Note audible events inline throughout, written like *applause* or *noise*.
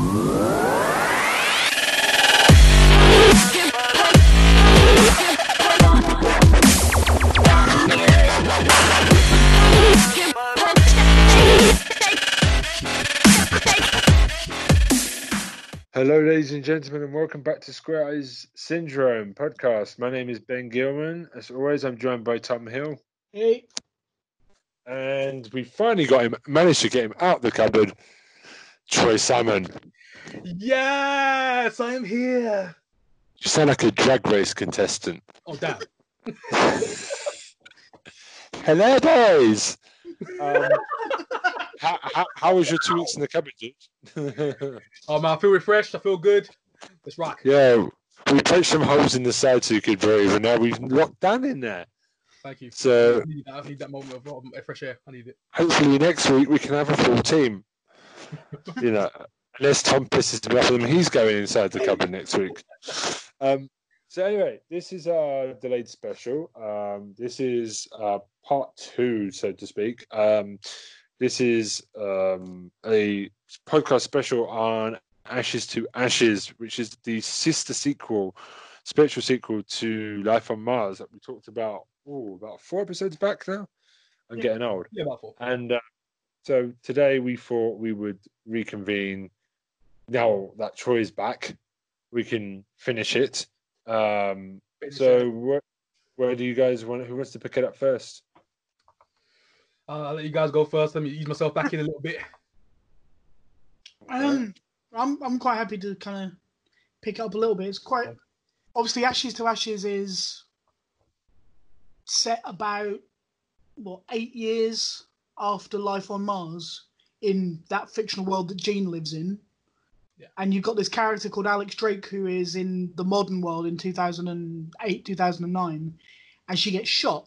Hello, ladies and gentlemen, and welcome back to Square Eyes Syndrome podcast. My name is Ben Gilman. As always, I'm joined by Tom Hill, Hey, and we finally got him, managed to get him out the cupboard. Troy Salmon. yes, I am here. You sound like a drag race contestant. Oh damn! *laughs* Hello, boys. Um, *laughs* how, how, how was your two weeks in the cupboard, dude? *laughs* Oh man, I feel refreshed. I feel good. Let's rock. yeah, we punched some holes in the side so you could breathe, and now we've locked down in there. Thank you. So I need that, I need that moment of um, fresh air. I need it. hopefully next week we can have a full team. *laughs* You know, unless Tom pisses me off him, he's going inside the cupboard next week. Um, so anyway, this is our delayed special. Um, this is uh, part two, so to speak. Um, this is um, a podcast special on Ashes to Ashes, which is the sister sequel, spiritual sequel to Life on Mars that we talked about. Oh, about four episodes back now. I'm Yeah. getting old. Yeah, about four. And uh, so today we thought we would reconvene. Now that Troy's back, we can finish it. Um, so where, where do you guys want? Who wants to pick it up first? Uh, I'll let you guys go first. Let me ease myself back in a little bit. Um, I'm I'm quite happy to kind of pick it up a little bit. It's quite obviously Ashes to Ashes is set about what eight years after Life on Mars in that fictional world that Gene lives in. Yeah. And you've got this character called Alex Drake who is in the modern world in 2008, 2009, and she gets shot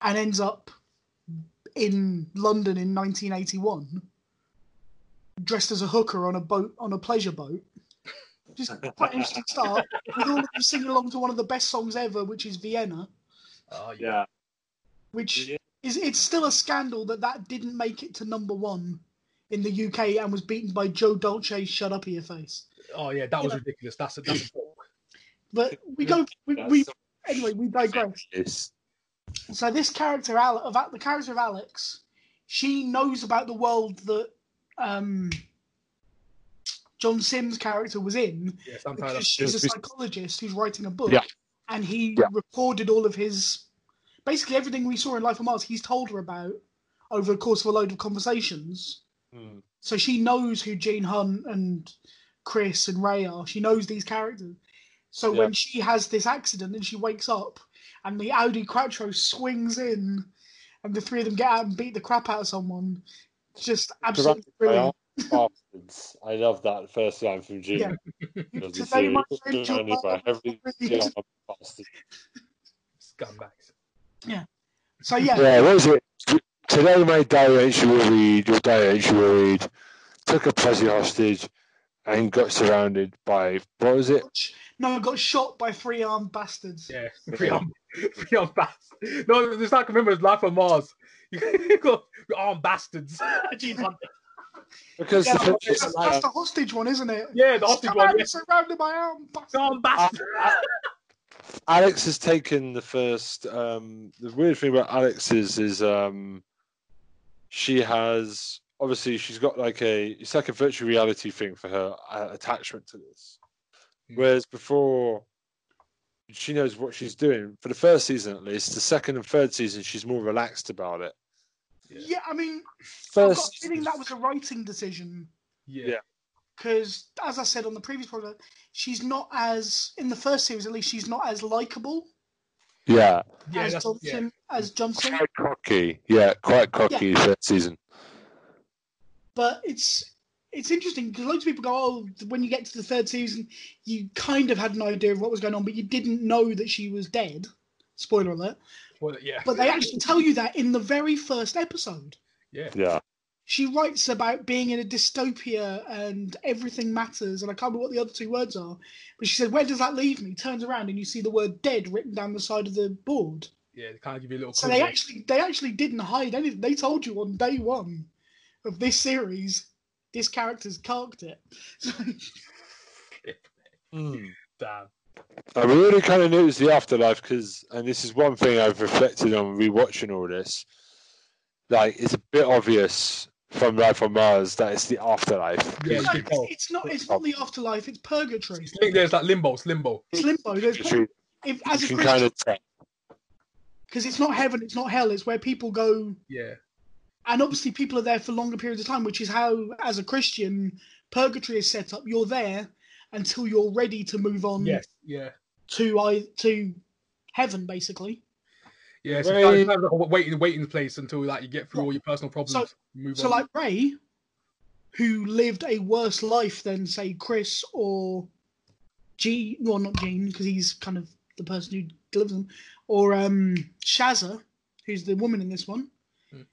and ends up in London in 1981 dressed as a hooker on a boat on a pleasure boat. *laughs* Just quite an interesting start. With all of them singing along to one of the best songs ever, which is Vienna, Oh yeah. Yeah, which Yeah. Is it's still a scandal that that didn't make it to number one in the UK and was beaten by Joe Dolce's "Shut Up Your Face." Oh yeah, that was Yeah. ridiculous. That's a that's a joke. But we go, we, we anyway, we digress. It's, So this character, Al- of the character of Alex, she knows about the world that um, John Simm's character was in, Yeah, Sam because she's a psychologist who's writing a book, Yeah. and he Yeah. recorded all of his, basically everything we saw in Life on Mars. He's told her about over the course of a load of conversations. Hmm. So she knows who Gene Hunt and Chris and Ray are. She knows these characters. So Yeah. when she has this accident and she wakes up, and the Audi Quattro swings in, and the three of them get out and beat the crap out of someone, just absolutely brilliant. *laughs* I love that first line from Gene. Yeah. Today, my friend, you're only *laughs* by not heavily really- young bastard. Scumbags. So yeah, Yeah, what was it? Today my diary will read, your diary will read, took a Prezi hostage and got surrounded by, what was it? no, got shot by three armed bastards. Yeah, *laughs* three armed, free arm bastards. No, it's like remember it's Life on Mars. You got armed bastards. *laughs* Because Yeah, the that's, that's the hostage one, isn't it? Yeah, the hostage one. Yeah. Surrounded by armed bastards. Armed bastards. Alex has taken the first. Um, the weird thing about Alex is, is um, she has obviously she's got like a it's like a virtual reality thing for her uh, attachment to this. Hmm. Whereas before, she knows what she's doing. For the first season, at least, the second and third season, she's more relaxed about it. Yeah, I mean, first, I've got First, a feeling that was a writing decision Yeah. Yeah. Because, as I said on the previous podcast, she's not as in the first series at least. She's not as likable yeah, Yeah, as yeah. Johnson. As Johnson, quite cocky. Yeah, quite cocky. Third season. but it's it's interesting because loads of people go, "Oh, when you get to the third season, you kind of had an idea of what was going on, but you didn't know that she was dead." Spoiler alert! Well, yeah. But they actually tell you that in the very first episode. yeah. Yeah, She writes about being in a dystopia and everything matters, and I can't remember what the other two words are. But she said, "Where does that leave me?" Turns around and you see the word "dead" written down the side of the board. Yeah, they kind of give you a little. So they actually they actually didn't hide anything. They told you on day one of this series this character's carked it. So, Hmm. Damn. I really kind of noticed the afterlife because, and this is one thing I've reflected on rewatching all this. Like, it's a bit obvious from Life on Mars that it's the afterlife. Yeah, No, you it's, it's not. It's not the afterlife. It's purgatory. I think there's like limbo, it's limbo. It's limbo. There's, You if, as a can Christian, kind of because it's not heaven, it's not hell. It's where people go, Yeah. and obviously people are there for longer periods of time, which is how, as a Christian, purgatory is set up. You're there until you're ready to move on Yes. Yeah. to I to heaven, basically. Yeah. So Ray- it's kind of like a waiting, waiting place until like you get through all your personal problems. move So, on. like Ray, who lived a worse life than say Chris or G, well, not Gene, because he's kind of the person who delivers them, or um Shazza, who's the woman in this one.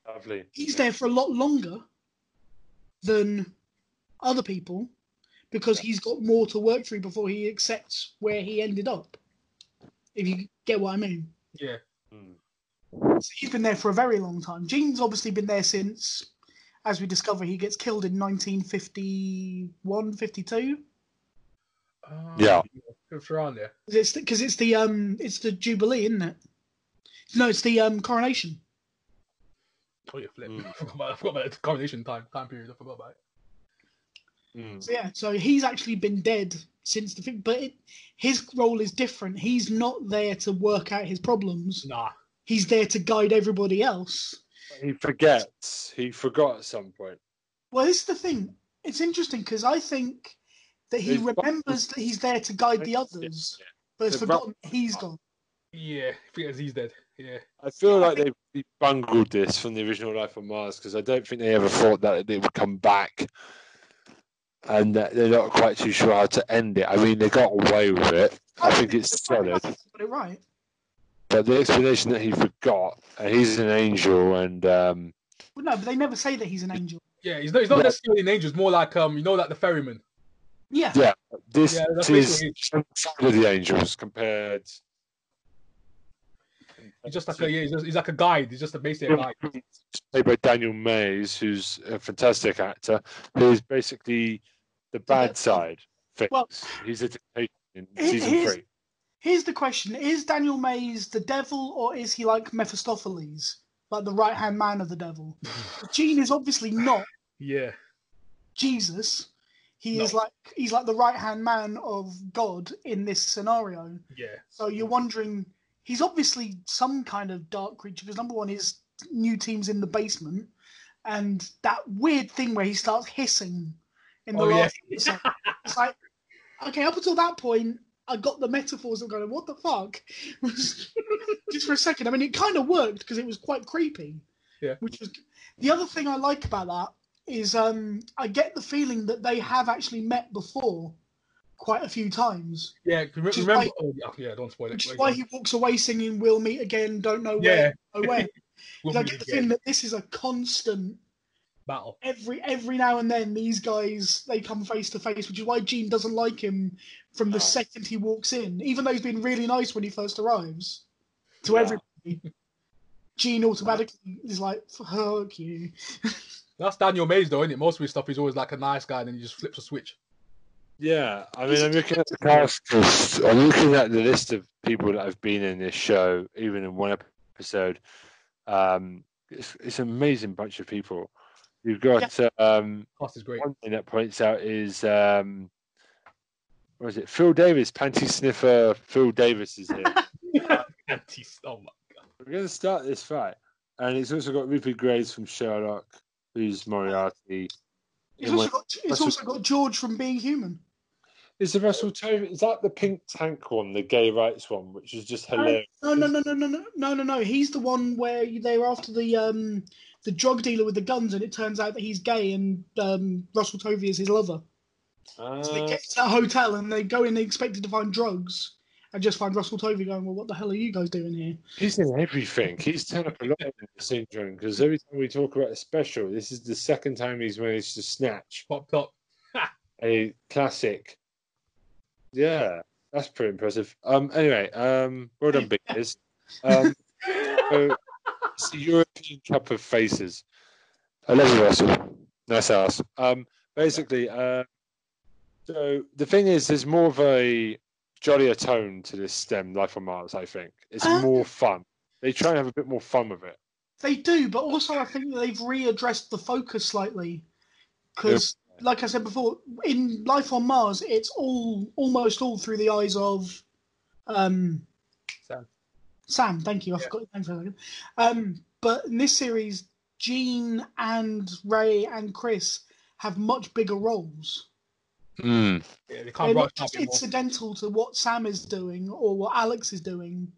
Lovely. He's there for a lot longer than other people because he's got more to work through before he accepts where he ended up. If you get what I mean. yeah. So he's been there for a very long time. Gene's obviously been there since, as we discover, he gets killed in 1951, 52. Uh, Yeah. It's around there. It's because it's the um, it's the Jubilee, isn't it? No, it's the um coronation. Oh yeah, flip. Mm. *laughs* I forgot about, I forgot about the coronation time time period. I forgot about it. Hmm. So yeah, so he's actually been dead since the thing, but it, his role is different. He's not there to work out his problems. Nah. He's there to guide everybody else. He forgets. He forgot at some point. Well, this is the thing. It's interesting because I think that he He's got- remembers that he's there to guide the others, but has The forgotten he's gone. Yeah. I think he's dead. Yeah. I feel like they they bungled this from the original Life on Mars because I don't think they ever thought that it would come back, and that they're not quite too sure how to end it. I mean, they got away with it. I think it's solid, Got it right. But the explanation that he forgot, and he's an angel, and um, But no, but they never say that he's an angel. Yeah. He's not. He's not Yeah. necessarily an angel. It's more like um. You know, like the ferryman. Yeah. Yeah. this Yeah, is some side of the angels compared. He's just like a yeah. He's, just, he's like a guide. He's just a basic a guide. played by Daniel Mays, who's a fantastic actor, who's basically the bad side. Things. Well, he's a dictator in season here's- three. Here's the question: Is Daniel Mays the devil, or is he like Mephistopheles, like the right hand man of the devil? *sighs* Gene is obviously not Yeah. Jesus. He is like he's like the right hand man of God in this scenario. Yeah. So you're wondering, he's obviously some kind of dark creature because number one, his new team's in the basement, and that weird thing where he starts hissing in the Oh, yeah. last episode. It's like, okay, up until that point, I got the metaphors of going, what the fuck? *laughs* Just for a second. I mean, it kind of worked because it was quite creepy. Yeah. Which was the other thing I like about that is um, I get the feeling that they have actually met before quite a few times. Yeah. remember? why- oh, yeah, yeah. Don't spoil it. Which is why he walks away singing "We'll meet again." Don't know where. Yeah. When. *laughs* We'll I get the again. feeling that this is a constant. Battle. Every every now and then, these guys they come face to face, which is why Gene doesn't like him from the Oh. second he walks in, even though he's been really nice when he first arrives to Yeah. everybody. Gene automatically is like, "Fuck you." *laughs* That's Daniel Mays, though, isn't it? Most of his stuff, he's always like a nice guy, and then he just flips a switch. Yeah, I mean, I'm looking at the cast. list- I'm looking at the list of people that have been in this show, even in one episode. Um, it's, it's an amazing bunch of people. You've got um, Cast is great. one thing that points out is um, what is it? Phil Davis, panty sniffer. Phil Davis is here. *laughs* Anti- oh my god. We're going to start this fight, and it's also got Rupert Graves from Sherlock, who's Moriarty. It's also one- got it's also got George from Being Human. Is the Russell Tovey? Is that the pink tank one, the gay rights one, which is just hilarious? No, no, no, no, no, no, no, no, no. He's the one where they're after the um the drug dealer with the guns, and it turns out that he's gay, and um, Russell Tovey is his lover. So they Uh, get to that hotel, and they go in they expected to find drugs, and just find Russell Tovey going, "Well, what the hell are you guys doing here?" he's in everything. He's turned up a lot in the syndrome because every time we talk about a special, this is the second time he's managed to snatch Popped up. *laughs* a classic. Yeah, that's pretty impressive. Um, anyway, um, well done, Big Biz. Um, so *laughs* it's the European Cup of Faces. I love you, Russell. Nice ass. Um, basically, uh, so the thing is, there's more of a jollier tone to this STEM Life on Mars. I think it's Uh, more fun. They try and have a bit more fun with it. They do, but also I think they've readdressed the focus slightly. Because, like I said before, in Life on Mars, it's all almost all through the eyes of um, Sam. Sam, thank you. I Yeah. forgot your name for a second. Um, but in this series, Gene and Ray and Chris have much bigger roles. Mm. Yeah, they can't not just incidental to what Sam is doing or what Alex is doing.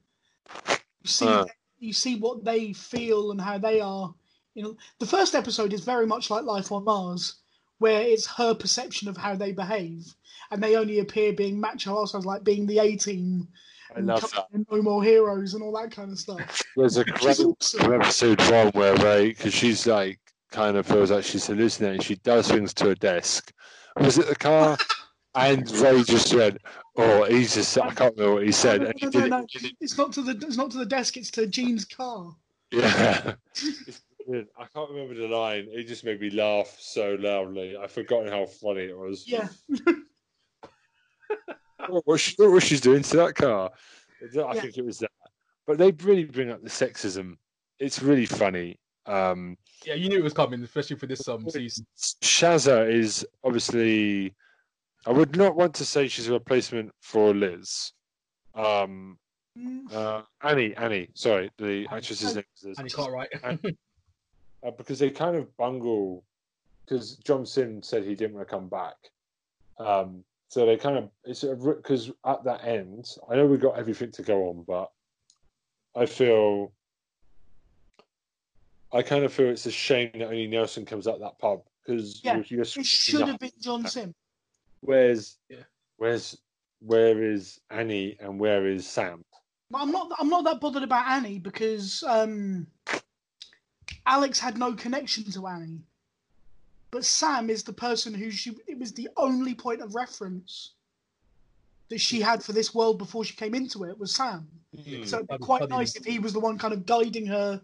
You see, Uh. you see what they feel and how they are. You know, the first episode is very much like Life on Mars, where it's her perception of how they behave, and they only appear being macho assholes, like being the A team, I love that. No More Heroes, and all that kind of stuff. There's a great awesome. episode one where Ray, because she's like kind of feels like she's hallucinating. She does things to a desk. Was it the car? *laughs* and Ray just went, "Oh, he's just." I can't remember what he said. No, no, no, no, it- It's not to the it's not to the desk. It's to Gene's car. Yeah. *laughs* It's brilliant. I can't remember the line. It just made me laugh so loudly. I've forgotten how funny it was. Yeah, What, what, she, what she's doing to that car. I Yeah. think it was that. But they really bring up the sexism. It's really funny. Um, Yeah, you knew it was coming, especially for this um season. Shazza is obviously. I would not want to say she's a replacement for Liz. Um, Mm, uh, Annie, Annie, sorry, the actress's name is Liz. And you can't write. Uh, because they kind of bungle because John Simm said he didn't want to come back. Um, so they kind of it's because at that end, I know we got everything to go on, but I feel I kind of feel it's a shame that only Nelson comes out that pub because Yeah, you're, you're it should have been John Simm. Where's Yeah. where's where is Annie and where is Sam? I'm not. I'm not that bothered about Annie because um, Alex had no connection to Annie. But Sam is the person who she. It was the only point of reference that she had for this world before she came into it was Sam. Hmm. So it'd be quite nice if he was the one kind of guiding her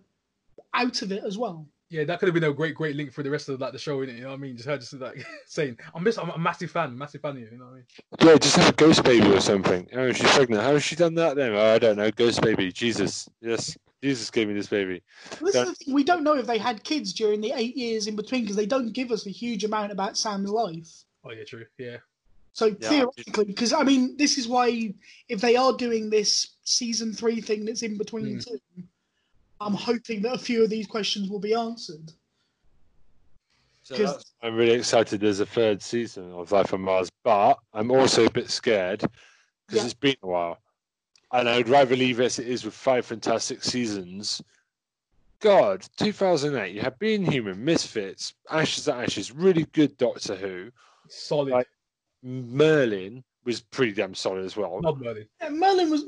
out of it as well. Yeah, that could have been a great, great link for the rest of like the show, innit? You know what I mean? Just her just like *laughs* saying, "I'm just, I'm a massive fan, massive fan of you." You know what I mean? Yeah, just have a ghost baby or something. Oh, she's pregnant. How has she done that then? Oh, I don't know. Ghost baby. Jesus. Yes. Jesus gave me this baby. This Yeah. is the thing, we don't know if they had kids during the eight years in between because they don't give us a huge amount about Sam's life. Oh yeah, true. Yeah, So Yeah, theoretically, because I mean, this is why if they are doing this season three thing that's in between Mm. two, I'm hoping that a few of these questions will be answered. So 'Cause- that's- I'm really excited there's a third season of Life on Mars, but I'm also a bit scared because Yeah. it's been a while. And I'd rather leave it as it is with five fantastic seasons. God, 2008, you had Being Human, Misfits, Ashes to Ashes, really good Doctor Who. solid. Right. Merlin was pretty damn solid as well. Not Merlin. Yeah, Merlin was.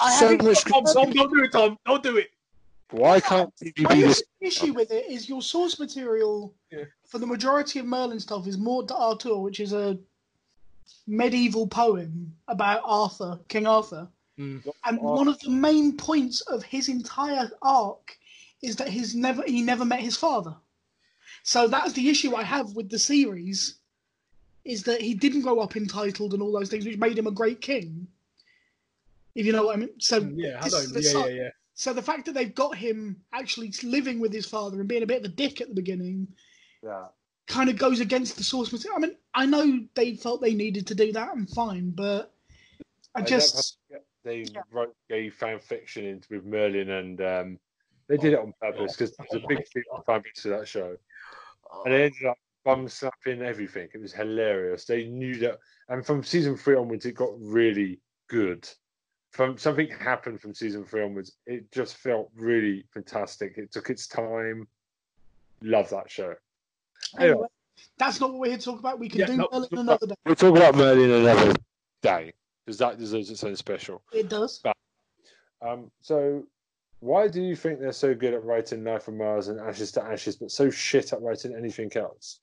I so haven't- much. Tom, Tom, don't do it, Tom. Don't do it. Why can't TV My be this? issue with it is your source material Yeah. for the majority of Merlin stuff is Morte d'Arthur, which is a medieval poem about Arthur, King Arthur. Mm. And one of the main points of his entire arc is that he's never he never met his father. So that's the issue I have with the series, is that he didn't grow up entitled and all those things, which made him a great king. If you know what I mean. So Yeah, this know. is the Yeah, side- yeah, yeah. So the fact that they've got him actually living with his father and being a bit of a dick at the beginning Yeah. kind of goes against the source material. I mean, I know they felt they needed to do that and fine, but I I just they Yeah. wrote gay fan fiction into with Merlin, and um, they did it on purpose because there's a big fan base to that show, and they ended up bum slapping everything. It was hilarious. They knew that, and from season three onwards, it got really good. From something happened from season three onwards, it just felt really fantastic. It took its time. Love that show. Anyway. anyway, that's not what we're here to talk about. We can Yeah, do no, Merlin another day. We'll talk about Merlin another day because that deserves its own special. It does. Um, so, why do you think they're so good at writing Life on Mars and Ashes to Ashes, but so shit at writing anything else?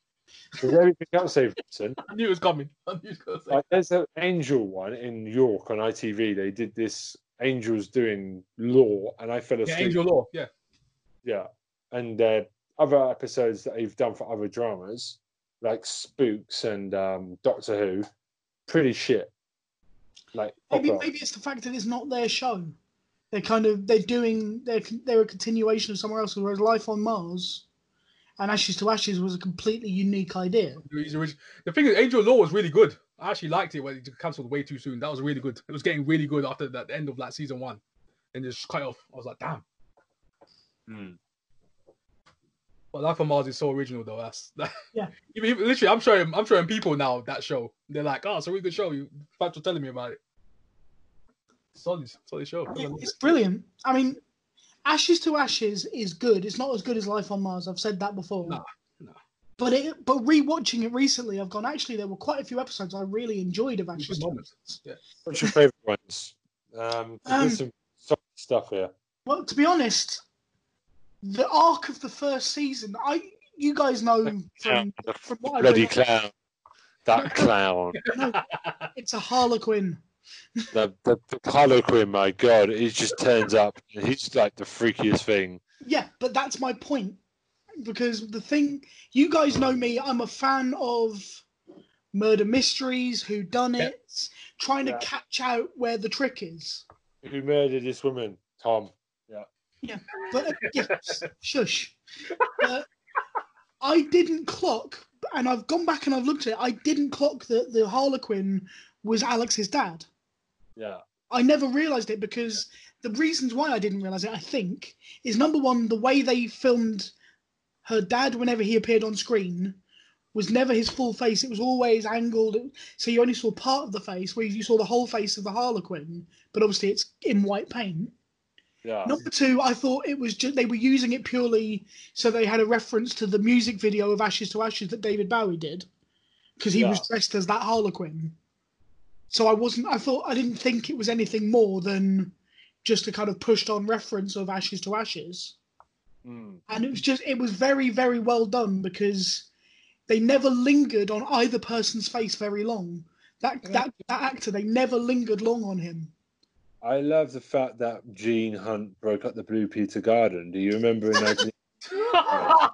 Because everything else written, *laughs* I knew it was coming. I knew it was like there's an Angel one in York on ITV. They did this Angels doing law, and I fell Yeah, asleep. Eternal Law. Yeah. Yeah, and uh, other episodes that they've done for other dramas. like Spooks and um, Doctor Who, pretty shit. Like Maybe maybe it's the fact that it's not their show. They're kind of they're doing they're they're a continuation of somewhere else. Whereas Life on Mars and Ashes to Ashes was a completely unique idea. The thing is, Eternal Law was really good. I actually liked it when it cancelled way too soon. That was really good. It was getting really good after that end of like season one, and just cut off. I was like, damn. Hmm. But Life on Mars is so original though. That's that, *laughs* Yeah. Even, even- literally, I'm showing I'm showing people now that show. They're like, oh, it's a really good show. You thanks for telling me about it. Solid, solid show. It's brilliant. I mean, Ashes to Ashes is good. It's not as good as Life on Mars. I've said that before. No, no. But it, but rewatching it recently, I've gone. Actually, there were quite a few episodes I really enjoyed of Ashes to moments. Yeah. What's your favourite ones? Um, 'cause *laughs* Um, there's some stuff here. Well, to be honest, the arc of the first season, I you guys know from, the from what I bloody read, clown. That *laughs* clown. it's a Harlequin. The, the, the Harlequin, my god, he just turns up and he's like the freakiest thing. Yeah, but that's my point. Because the thing, you guys know me, I'm a fan of murder mysteries, who done it, trying to catch out where the trick is. Who murdered this woman? Tom. Yeah. Yeah, but uh, yes, shush. But I didn't clock, and I've gone back and I've looked at it. I didn't clock that the Harlequin was Alex's dad. Yeah. I never realised it because the reasons why I didn't realise it, I think, is number one, the way they filmed her dad whenever he appeared on screen was never his full face. It was always angled, so you only saw part of the face, where you saw the whole face of the Harlequin, but obviously it's in white paint. Yeah. Number two, I thought it was just they were using it purely so they had a reference to the music video of Ashes to Ashes that David Bowie did, because he was dressed as that Harlequin. So I wasn't. I thought I didn't think it was anything more than just a kind of pushed on reference of Ashes to Ashes, Mm. and it was just it was very very well done because they never lingered on either person's face very long. That that that actor they never lingered long on him. I love the fact that Gene Hunt broke up the Blue Peter Garden. Do you remember in 19... *laughs*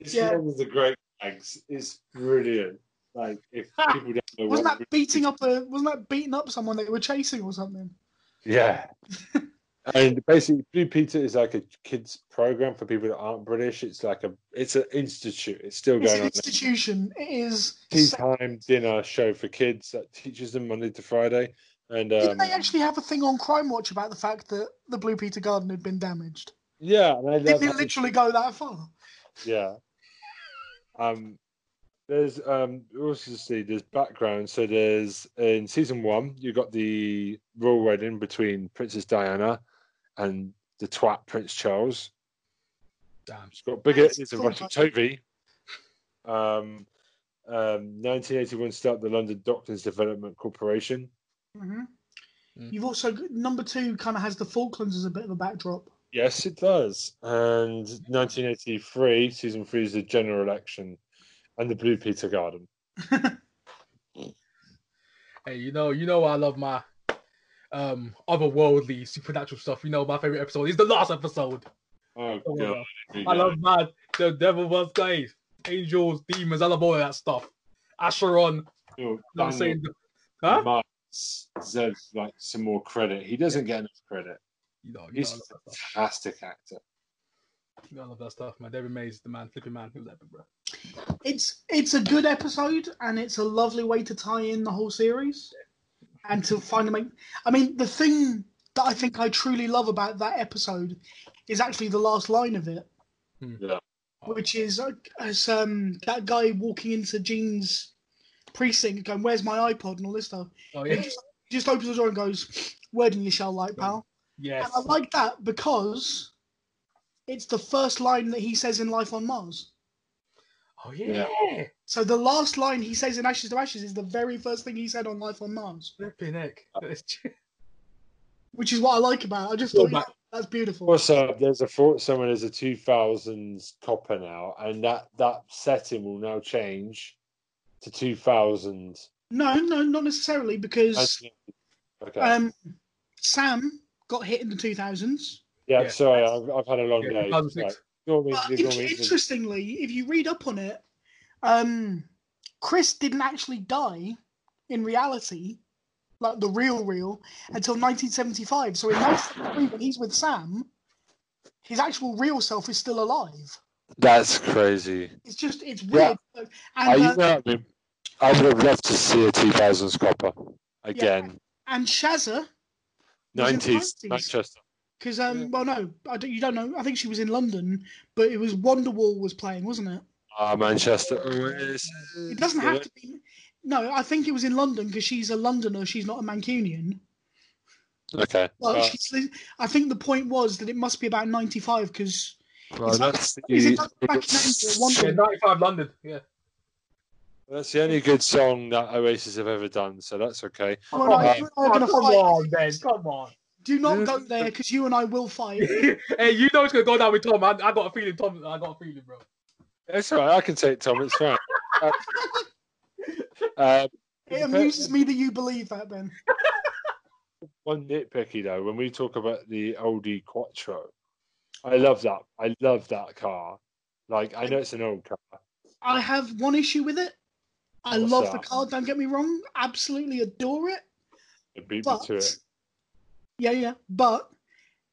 It's Yeah. one of the great gags. It's brilliant. Like if people don't *laughs* know Wasn't that beating up a? Wasn't that beating up someone they were chasing or something? Yeah. *laughs* and basically Blue Peter is like a kids program for people that aren't British. It's like a it's an institute. It's still going It's an on. institution. It is. Tea time dinner show for kids that teaches them Monday to Friday. And Didn't um, they actually have a thing on Crime Watch about the fact that the Blue Peter Garden had been damaged? yeah, and I love Didn't it literally go that far? Yeah. *laughs* Um, there's um, also see there's background. So there's in season one, you got the royal wedding between Princess Diana and the twat Prince Charles. Damn. It's got bigger. Nice. It's a Cool. Russell Tovey. Um, um, 1981 start the London Docklands Development Corporation. hmm Mm. You've also got- number two kind of has the Falklands as a bit of a backdrop. Yes, it does. And 1983, season three is the general election, and the Blue Peter Garden. *laughs* Hey, you know, you know, I love my um otherworldly supernatural stuff. You know, my favorite episode is the last episode. Oh Oh, god! I love mad the devil was guys, angels, demons. I love all of that stuff. Asheron, Daniel, not saying, huh? Deserves like some more credit. He doesn't get enough credit. You know, you He's a fantastic actor. You know, I love that stuff, man. David Mays, is the man, flipping man, he was epic, bro. It's it's a good episode and it's a lovely way to tie in the whole series and to finally make. I mean, the thing that I think I truly love about that episode is actually the last line of it. Yeah. which is uh, as um that guy walking into Gene's precinct going, "Where's my iPod?" and all this stuff. Oh yeah, just, just opens the door and goes, "Word in your shell, light pal." yes. And I like that because it's the first line that he says in Life on Mars. Oh yeah, So the last line he says in Ashes to Ashes is the very first thing he said on Life on Mars, flipping heck. Which is what I like about. it. I just thought but- yeah, that's beautiful. What's up? There's a thought someone is a 2000s copper now, and that that setting will now change to 2000. No, no, not necessarily because Okay. um, Sam got hit in the 2000s. yeah, yeah. sorry, I've, I've had a long Yeah, day. 2006. Right. Ignore me, But ignore in- me. interestingly, if you read up on it, um, Chris didn't actually die in reality, like the real real, until 1975. So in 1973, when he's with Sam, his actual real self is still alive. That's crazy. It's just it's Yeah. weird. I, And you uh, know, I, mean, I would have loved to see a 2000 Scopper again. and Shazza, was in the 90s, 90s. Manchester. Because um, Yeah. well no, I don't, you don't know. I think she was in London, but it was Wonderwall was playing, wasn't it? Ah, Manchester. Oasis. It doesn't have to be. No, I think it was in London because she's a Londoner. She's not a Mancunian. Okay. Well, Uh, she's, I think the point was that it must be about 95 because well, it's not- that's, is it the, not back in 90 Yeah, 95 London. Yeah. that's the only good song that Oasis have ever done, so that's okay. you and I, Uh, you and I are going to come on, Ben. Come on. Do not go there because you and I will fight. *laughs* hey, you know it's gonna go down with Tom. I, I got a feeling, Tom. I got a feeling, bro. It's all right. I can take Tom. It's fine. *laughs* Uh, uh, It amuses me that you believe that, Ben. *laughs* One nitpicky though, when we talk about the Audi Quattro, I love that. I love that car. Like I know it's an old car. I have one issue with it. I What's love that? the car. Don't get me wrong. Absolutely adore it. It beat me But to it. Yeah, yeah. But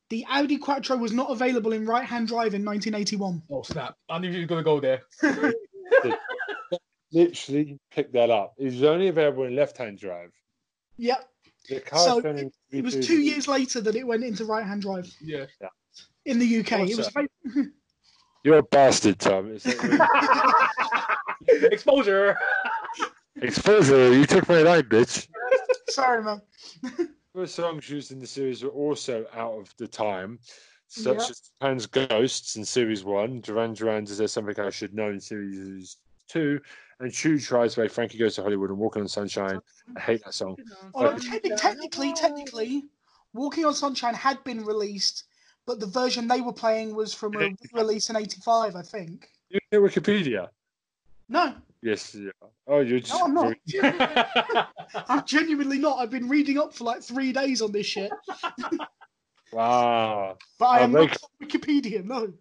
the Audi Quattro was not available in right-hand drive in 1981. Oh snap! I knew you were gonna go there. *laughs* Literally picked that up. It was only available in left-hand drive. Yep. The car So turned into It was V2. years later that it went into right-hand drive Yeah. in the UK. What's it was that? *laughs* You're a bastard, Tom. *laughs* Exposure. exposure. You took my line, bitch. Sorry, man. The songs used in the series were also out of the time, such Yeah. as Japan's Ghosts in Series 1, Duran Duran's Is There Something I Should Know in Series 2, and Two Tribes by Frankie Goes to Hollywood and Walking on Sunshine. I hate that song. Although techni- technically, technically, Walking on Sunshine had been released, but the version they were playing was from a release in '85, I think. You know Wikipedia? No, Yes. Yeah. Oh, you're just. No, I'm not. *laughs* I'm genuinely not. I've been reading up for like three days on this shit, *laughs* Wow. but I Oh, am not on Wikipedia. No.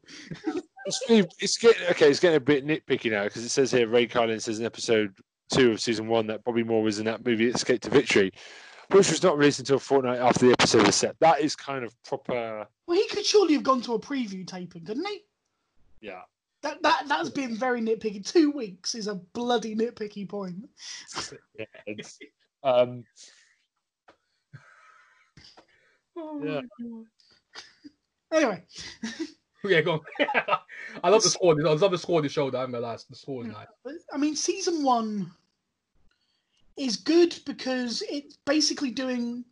*laughs* It's, getting- it's getting okay. It's getting a bit nitpicky now because it says here Ray Carling says in episode two of season one that Bobby Moore was in that movie Escape to Victory, which was not released until a fortnight after the episode was set. That is kind of proper. Well, he could surely have gone to a preview taping, couldn't he? Yeah. That that that's been very nitpicky. Two weeks is a bloody nitpicky point. *laughs* yeah it's, um, Oh Yeah. *laughs* Anyway, *laughs* yeah, go on. I love the score. I love the score of the show. That I'm gonna last. The score is I mean, season one is good because it's basically doing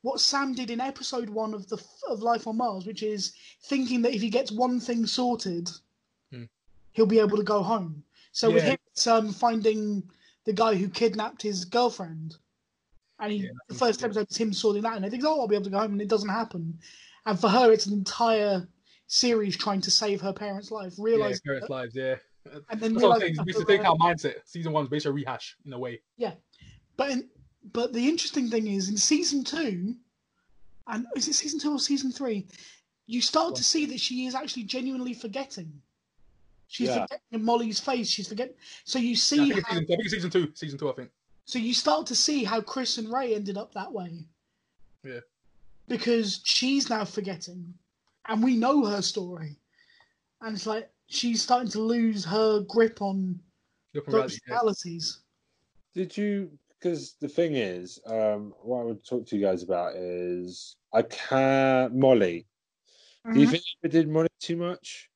what Sam did in episode one of the of Life on Mars, which is thinking that if he gets one thing sorted. He'll be able to go home. So with him, it's um, finding the guy who kidnapped his girlfriend, and he, Yeah, the first episode is him sorting that, and he thinks, "Oh, I'll be able to go home," and it doesn't happen. And for her, it's an entire series trying to save her parents' life, Yeah, parents' that- lives. Yeah. and then That's what I'm realizing saying. that It's a her, think out mindset. Season one's basically a rehash in a way. Yeah, but in, but the interesting thing is in season two, and is it season two or season three? You start to see that she is actually genuinely forgetting. She's Yeah. forgetting Molly's face. She's forgetting. So you Yeah, I, see, think how, season, I think it's season two. Season two, I think. so you start to see how Chris and Ray ended up that way. Yeah. Because she's now forgetting, and we know her story, and it's like she's starting to lose her grip on Look from yeah. realities. Did you? Because the thing is, um, what I would talk to you guys about is I can't Molly. Do you Mhm. think you did Molly too much?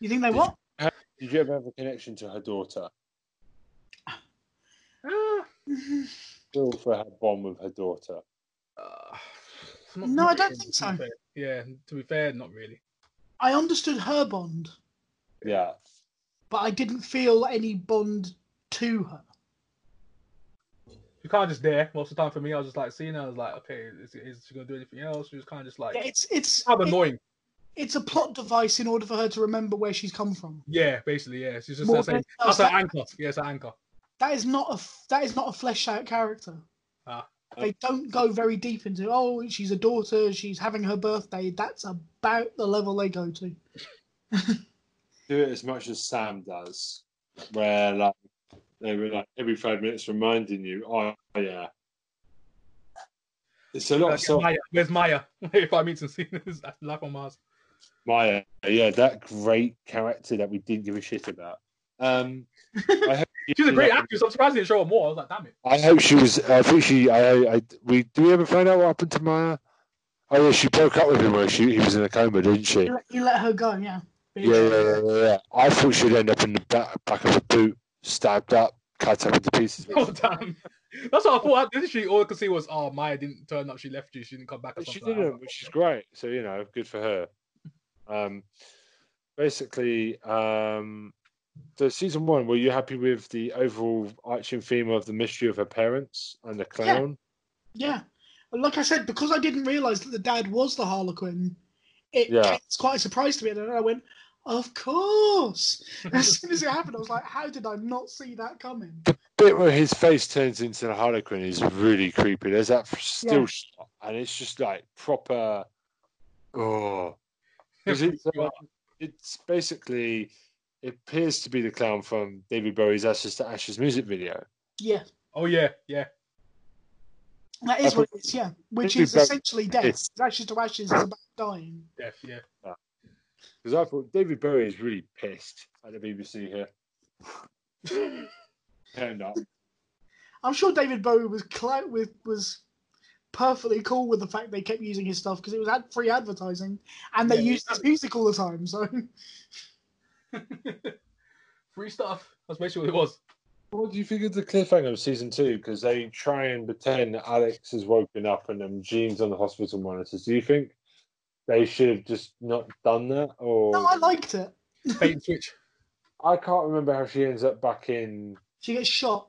You think they Did what? Did you ever have a connection to her daughter? *sighs* Feel for her bond with her daughter. uh, No, I don't really, think so. Yeah, to be fair, not really. I understood her bond. Yeah. but I didn't feel any bond to her. She kind of just there most of the time for me. I was just like seeing her. I was like, okay, is, is she gonna do anything else? She was kind of just like Yeah, It's it's kind of it- annoying. It's a plot device in order for her to remember where she's come from. Yeah, basically, yeah. She's just More that's, than- that's her that- anchor. Yeah, it's her anchor. That is not a f- that is not a fleshed out character. Ah. They don't go very deep into oh she's a daughter she's having her birthday. That's about the level they go to. *laughs* Do it as much as Sam does. where like they were like every five minutes reminding you, oh yeah. It's a lot Uh, of self Maya. Where's Maya? *laughs* if I meet some scenes, Life *laughs* on Mars. Maya, yeah, that great character that we didn't give a shit about. Um, I hope *laughs* She's a great actress. I'm surprised they didn't show her more. I was like, damn it. I hope she was. I think she. I. I. We. Do we ever find out what happened to Maya? Oh yeah, she broke up with him when she he was in a coma, didn't she? You let, he let her go, yeah. Yeah, yeah, yeah, yeah, yeah. I thought she'd end up in the back, back of a boot, stabbed up, cut up into pieces. *laughs* Oh damn. That's what I thought. Didn't she? All I could see was, oh, Maya didn't turn up. She left you. She didn't come back. Or she didn't, which is great. So you know, good for her. Um, basically, um, the season one. Were you happy with the overall arching theme of the mystery of her parents and the clown? Yeah. But like I said, because I didn't realise that the dad was the Harlequin, it Yeah. as quite a surprise to me. And then I went, of course. *laughs* As soon as it happened, I was like, how did I not see that coming? The bit where his face turns into the Harlequin is really creepy. There's that still Yeah. shot, and it's just like proper. Oh, 'Cause it's, You uh, it's basically it appears to be the clown from David Bowie's Ashes to Ashes music video. Yeah, Oh yeah, yeah. that is what it is, yeah. Which is essentially death. it's- Ashes to Ashes is about dying. Def, yeah. Because I thought David Bowie is really pissed at the BBC here. *laughs* Turned up. I'm sure David Bowie was cla with was perfectly cool with the fact they kept using his stuff because it was ad- free advertising and they Yeah, used his music all the time. So *laughs* Free stuff. That's basically what it was. What do you think of the cliffhanger of season two? Because they try and pretend that Alex has woken up and um, Gene's on the hospital monitors. Do you think they should have just not done that? Or no, I liked it. Bait switch. *laughs* I can't remember how she ends up back in She gets shot.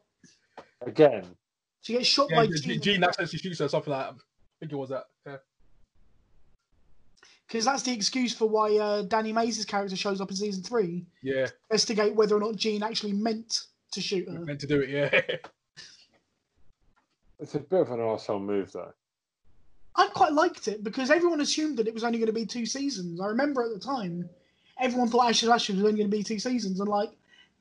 again. She gets shot Yeah, by Gene, Gene Gene accidentally shoots her, something like that. I think it was that. Yeah. because that's the excuse for why uh, Danny Mays' character shows up in season three. Yeah, Investigate whether or not Gene actually meant to shoot her. meant to do it. Yeah. *laughs* It's a bit of an arsehole move, though. I quite liked it because everyone assumed that it was only going to be two seasons. I remember at the time, everyone thought Ashes to Ashes was only going to be two seasons, and like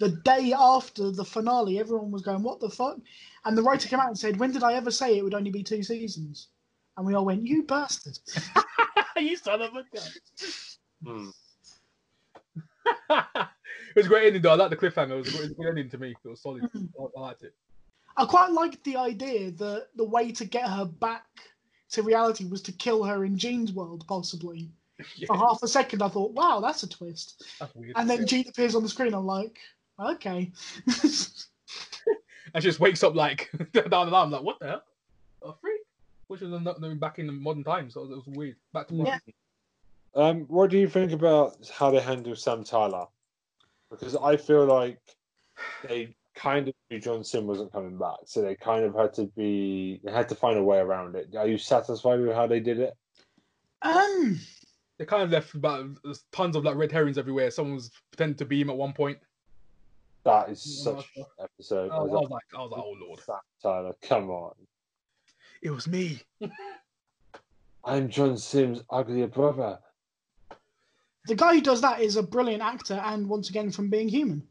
the day after the finale, everyone was going, "What the fuck?" And the writer came out and said, "When did I ever say it would only be two seasons?" And we all went, "You bastard!" *laughs* you son of a gun. Hmm. *laughs* it was a great ending though. I like the cliffhanger. It was a good, it was a good ending to me. It was solid. I, I liked it. I quite liked the idea that the way to get her back to reality was to kill her in Gene's world, possibly. Yeah, *laughs* For half a second, I thought, "Wow, that's a twist." that's weird. And then Gene appears on the screen. I'm like, "Okay." *laughs* and she just wakes up like *laughs* down the line. Like, what the hell? A freak? Which was not known back in the modern times. So it was weird. Back to modern. Yeah. Um, what do you think about how they handle Sam Tyler? Because I feel like they kind of knew John Simm wasn't coming back, so they kind of had to be they had to find a way around it. Are you satisfied with how they did it? um, They kind of left about tons of like red herrings everywhere. Someone was pretending to be him at one point. That is such an episode. Oh, I was, I was like, I was like, oh lord, Sam Tyler, come on! it was me. *laughs* I'm John Simm's uglier brother. the guy who does that is a brilliant actor, and once again, from Being Human.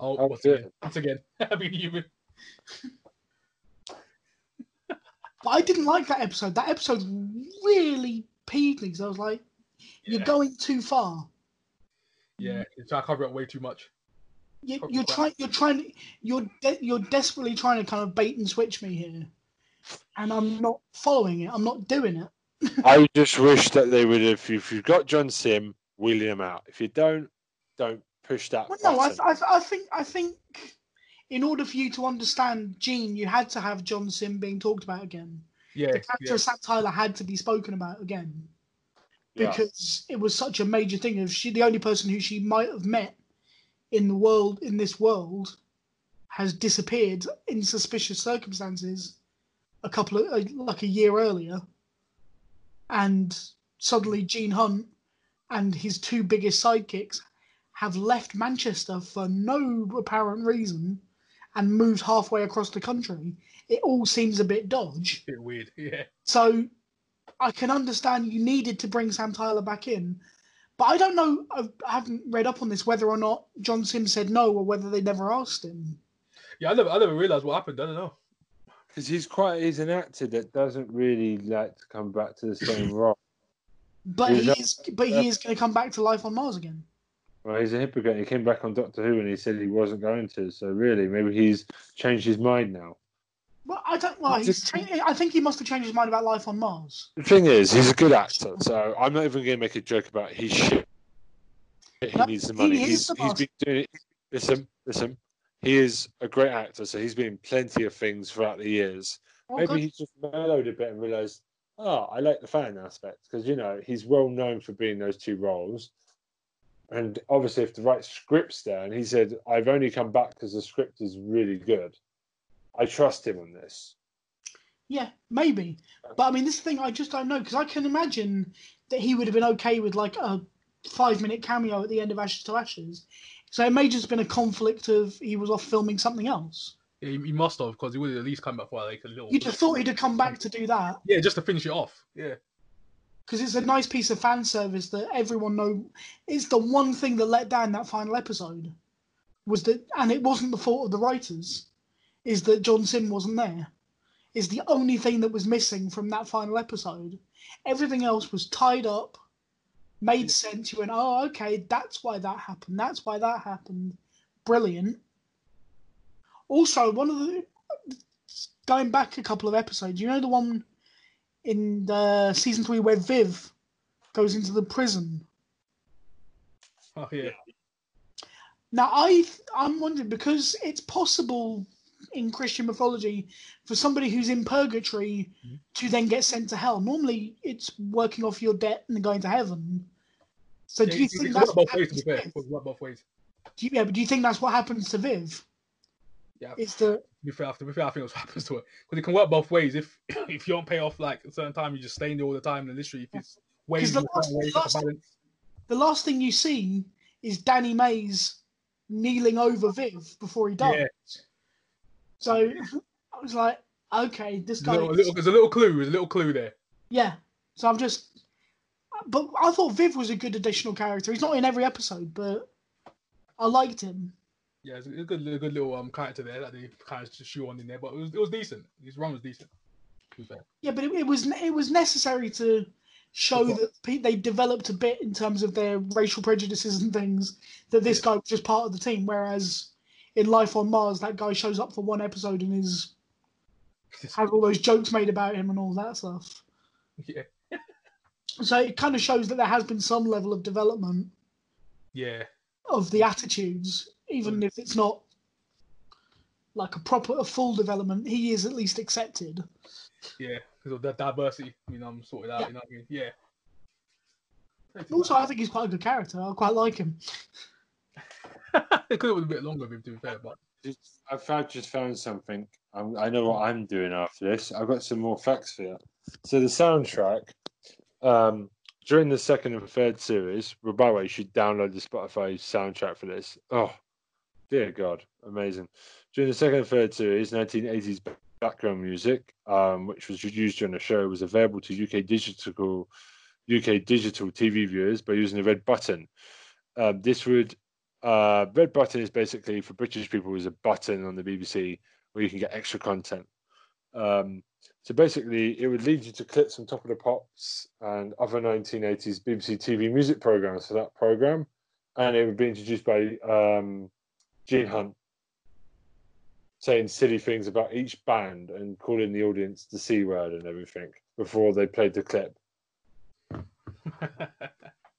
Oh, Oh, once again, once again, *laughs* I mean, human. *laughs* But I didn't like that episode. That episode really peeved me because I was like, "You're Yeah. going too far. Yeah, they I to cover it way too much. You, Probably you're trying. You're trying. You're de- you're desperately trying to kind of bait and switch me here, and I'm not following it. I'm not doing it. *laughs* I just wish that they would have. If you've got John Simm, wheel him out. If you don't, don't push that. Well, no, I. I, I think I think in order for you to understand Gene, you had to have John Simm being talked about again. Yeah, The character yeah. of Sam Tyler had to be spoken about again. Yeah. because it was such a major thing. Of she, the only person who she might have met in the world, in this world, has disappeared in suspicious circumstances, a couple of uh, like a year earlier, and suddenly Gene Hunt and his two biggest sidekicks have left Manchester for no apparent reason and moved halfway across the country. It all seems a bit dodge. A bit weird. *laughs* Yeah, So I can understand you needed to bring Sam Tyler back in, But I don't know. I I haven't read up on this whether or not John Sims said no or whether they never asked him. Yeah, I never, I never realized what happened. I don't know. Because he's quite he's an actor that doesn't really like to come back to the same *coughs* role. But Yeah, he that- is. But he is going to come back to Life on Mars again. Well, he's a hypocrite. He came back on Doctor Who and he said he wasn't going to. So really, maybe he's changed his mind now. Well, I don't. Well, he's Just- I think he must have changed his mind about Life on Mars. The thing is, he's a good actor. So I'm not even going to make a joke about his shit. He No, needs the he money. is he's, the he's been doing it. Listen, listen. He is a great actor, so he's been in plenty of things throughout the years. Oh, Maybe God. he's just mellowed a bit and realised, oh, I like the fan aspect because you know he's well known for being those two roles. And obviously, if the right script's there, and he said, "I've only come back because the script is really good," I trust him on this. Yeah, maybe. But I mean, this thing I just don't know because I can imagine that he would have been okay with like a five-minute cameo at the end of Ashes to Ashes. So it may just have been a conflict of he was off filming something else. Yeah, he, he must have because he would have at least come back for like a little. You'd have thought he'd have come back to do that Yeah, just to finish it off. Yeah. because it's a nice piece of fan service that everyone know. It's the one thing that let down that final episode was that, and it wasn't the fault of the writers, is that John Simm wasn't there. Is the only thing that was missing from that final episode. Everything else was tied up, made sense. You went, oh, okay, that's why that happened. That's why that happened. Brilliant. Also, one of the going back a couple of episodes, you know the one in the season three where Viv goes into the prison. Oh yeah. Now I I'm wondering because it's possible in Christian mythology for somebody who's in purgatory Mhm. to then get sent to hell. Normally it's working off your debt and going to heaven. So yeah do you it- think that's what both ways? To happens be to fair, Viv? it worked both ways. Do you, yeah, but do you think that's what happens to Viv? Yeah. Is the be fair, to be fair, I think that's what *laughs* happens to it because it can work both ways. If *clears throat* if you don't pay off like a certain time, you just stay in there all the time. And literally, if it's ways, the last- the it's like a balance. the last thing you see is Danny Mays kneeling over Viv before he dies. Yeah. So *laughs* I was like, okay, this guy. little, there's a little clue. There's a little clue there. Yeah. So I'm just. But I thought Viv was a good additional character. He's not in every episode, but I liked him. Yeah, it's a good, a good little um character there that they kind of just shoe on in there, but it was, it was decent. His run was decent. To be fair. Yeah, but it, it was it was necessary to show that pe- they developed a bit in terms of their racial prejudices and things. That this guy was just part of the team, whereas in Life on Mars, that guy shows up for one episode and is has all those jokes made about him and all that stuff. Yeah, So it kind of shows that there has been some level of development yeah, of the attitudes, even hmm. if it's not like a proper, a full development. He is at least accepted. yeah. Because of that diversity, you know, I'm sorted out. Yeah. You know what I mean? Yeah. Also, I think he's quite a good character. I quite like him. It could have been a bit longer to be fair, but Just, I've just found something. I'm, I know what I'm doing after this. I've got some more facts for you. So the soundtrack um, during the second and third series. Well, by the way, you should download the Spotify soundtrack for this. Oh, dear God, amazing! During the second and third series, 1980s background music, um, which was used during the show, was available to UK digital UK digital TV viewers by using the red button. Um, this would uh, red button is basically for British people is a button on the BBC where you can get extra content. Um, so basically, it would lead you to clips from Top of the Pops and other 1980s BBC TV music programs for that program, and it would be introduced by um, Gene Hunt, saying silly things about each band and calling the audience the c word and everything before they played the clip. *laughs*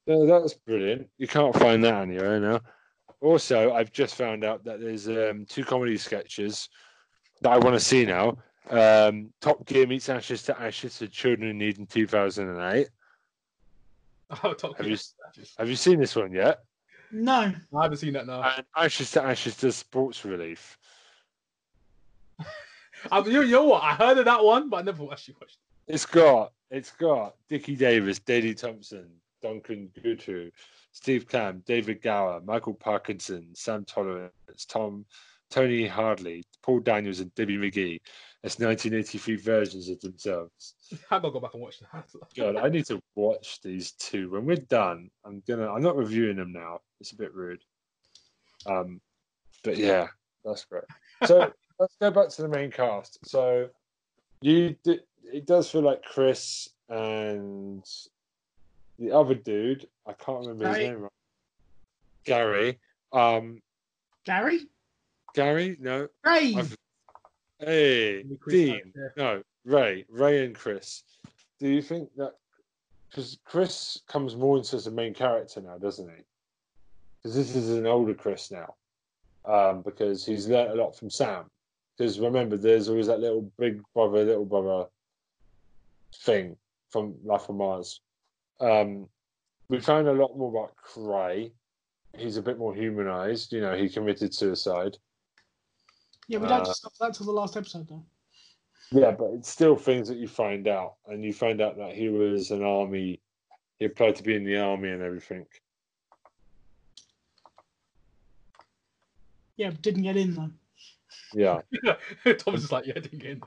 So that's brilliant. You can't find that anywhere now. Also, I've just found out that there's um, two comedy sketches that I want to see now. Um, Top Gear meets Ashes to Ashes for Children in Need in 2008. I'll *laughs* talk Have to you- you. Have you seen this one yet? No, I haven't seen that now. And Ashes to Ashes to Sports Relief. *laughs* I, you, you know what? I heard of that one, but I never actually watched. It's got it's got Dickie Davies, Daley Thompson, Duncan Goodhew, Steve Cram, David Gower, Michael Parkinson, Sam Torrance, Tom Tony Hadley, Paul Daniels, and Debbie McGee as 1983 versions of themselves. I gotta go back and watch that. *laughs* God, I need to watch these two. When we're done, I'm gonna. I'm not reviewing them now. It's a bit rude. Um, but yeah, that's great. So *laughs* let's go back to the main cast. So you, it does feel like Chris and the other dude. I can't remember his name. Right. Gary. Um, Gary? Gary. No. Ray! I've- Hey, Dean. No, Ray. Ray and Chris. Do you think that because Chris comes more into as a main character now, doesn't he? Because this is an older Chris now, um, because he's learnt a lot from Sam. Because remember, there's always that little big brother, little brother thing from Life on Mars. Um, we found a lot more about Ray. He's a bit more humanized. You know, he committed suicide. yeah, we don't uh, discuss that till the last episode, though. Yeah, but it's still things that you find out, and you find out that he was an army. He applied to be in the army and everything. Yeah, didn't get in, though. Yeah. *laughs* Thomas is like, yeah, I didn't get in.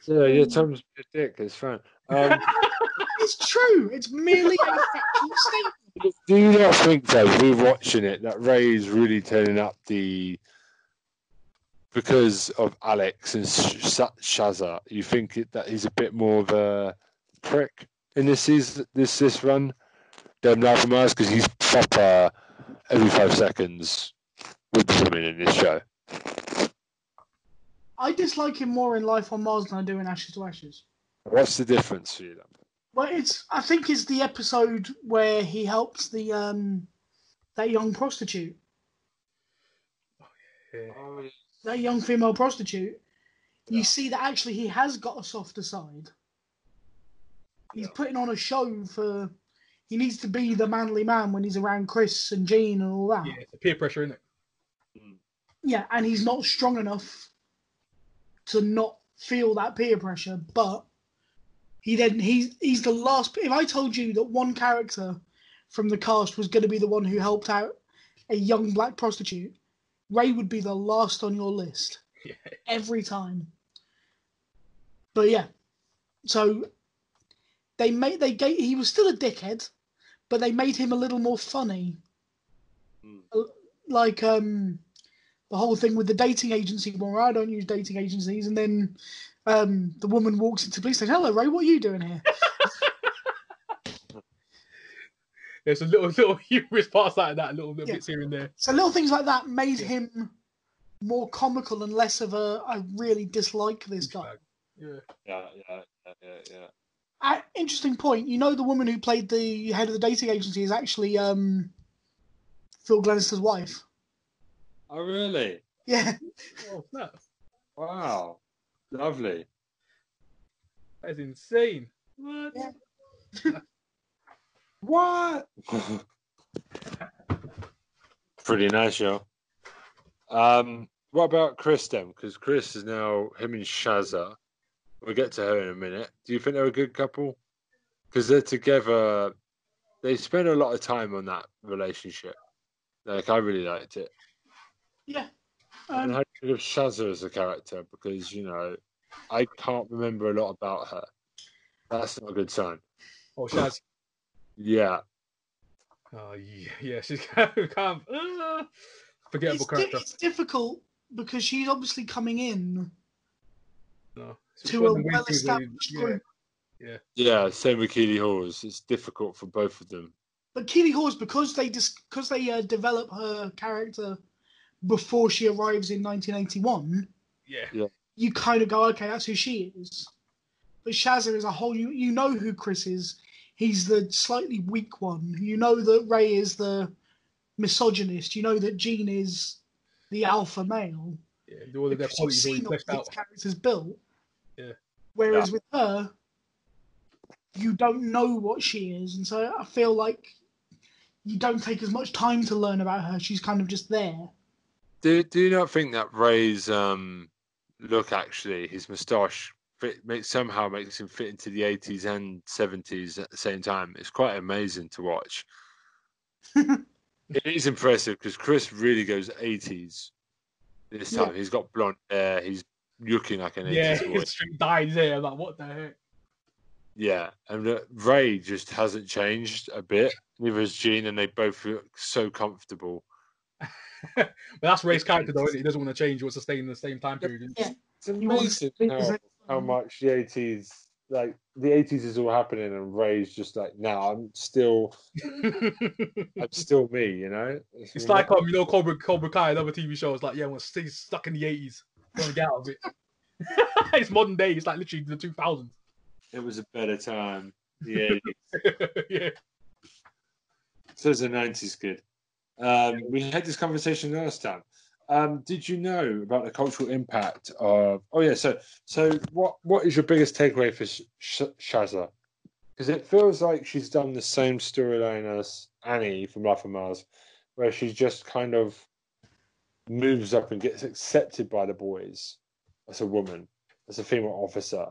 So yeah, Tom's a dick. It's fine. Um, *laughs* It's true. It's merely a factual statement. do you not think though, rewatching it, that Ray is really turning up the because of Alex and Sh- Shazza? You think it, that he's a bit more of a prick in this season, this this run than Life on Mars because he's proper every five seconds with the women in this show. I dislike him more in Life on Mars than I do in Ashes to Ashes. What's the difference for you then? Well, it's I think it's the episode where he helps the um that young prostitute, Yeah. that young female prostitute. You see that actually he has got a softer side. He's Yeah. putting on a show for. He needs to be the manly man when he's around Chris and Gene and all that. Yeah, it's the peer pressure, isn't it? Yeah, and he's not strong enough to not feel that peer pressure. But he then he's he's the last. If I told you that one character from the cast was going to be the one who helped out a young black prostitute, Ray would be the last on your list Yeah. every time. But yeah, so they made they gave he was still a dickhead, but they made him a little more funny. Hmm. Like um, the whole thing with the dating agency. Well, I don't use dating agencies, and then um, the woman walks into the police station. Hello, Ray. What are you doing here? *laughs* There's a little little humorous parts like that, little little Yeah. bits here and there. So little things like that made him more comical and less of a I really dislike this guy. Yeah. Yeah, yeah, yeah, yeah, yeah. Uh, interesting point. You know, the woman who played the head of the dating agency is actually um, Phil Glenister's wife. Oh, really? Yeah, Oh, snap. Wow, lovely. That's insane. What? Yeah. *laughs* What? *laughs* Pretty nice, yo. Um, what about Chris then? Because Chris is now him and Shazza. We'll get to her in a minute. Do you think they're a good couple? Because they're together. They spend a lot of time on that relationship. Like I really liked it. yeah. and Um, how do you of Shazza as a character? Because you know, I can't remember a lot about her. That's not a good sign. Oh, Shaz. Yeah, Oh, yeah, yeah. She's *laughs* kind of, kind of uh, forgettable it's, di- character. it's difficult because she's obviously coming in No. to a well established yeah. group. yeah. Same with Keeley Hawes. It's difficult for both of them. But Keeley Hawes, because they dis- because they uh, develop her character before she arrives in 1981, Yeah. you kind of go, okay, that's who she is. But Shazza is a whole. You you know who Chris is. He's the slightly weak one. You know that Ray is the misogynist. You know that Gene is the alpha male. Yeah. All of their you've qualities already seen all fleshed these out. characters built. Yeah. Whereas with her, you don't know what she is, and so I feel like you don't take as much time to learn about her. She's kind of just there. Do Do you not think that Ray's um look actually his moustache fit makes somehow makes him fit into the eighties and seventies at the same time? It's quite amazing to watch. *laughs* it is impressive because Chris really goes eighties This Yeah. time he's got blonde hair. He's looking like an Yeah, 80s boy. his straight dyed hair. I'm like, what the heck? Yeah, and uh, Ray just hasn't changed a bit. Neither has Gene, and they both look so comfortable. *laughs* But that's Ray's character, though. Isn't it? He doesn't want to change. or sustain in the same time period. Yeah. It's amazing how, how much the eighties, like the eighties, is all happening, and Ray's just like, no, I'm still, *laughs* I'm still me, you know. it's like um, you know, Cobra Cobra Kai, another TV show. It's like, yeah, I want to stay stuck in the 80s. Want to get out of it. *laughs* it's modern day. It's like literally the 2000s. it was a better time. Yeah, yeah. so it's a nineties kid. Um, we had this conversation last time. Um, did you know about the cultural impact of? Oh yeah, so so what what is your biggest takeaway for Sh- Sh- Shazza? Because it feels like she's done the same storyline as Annie from Life on Mars, where she just kind of moves up and gets accepted by the boys as a woman, as a female officer.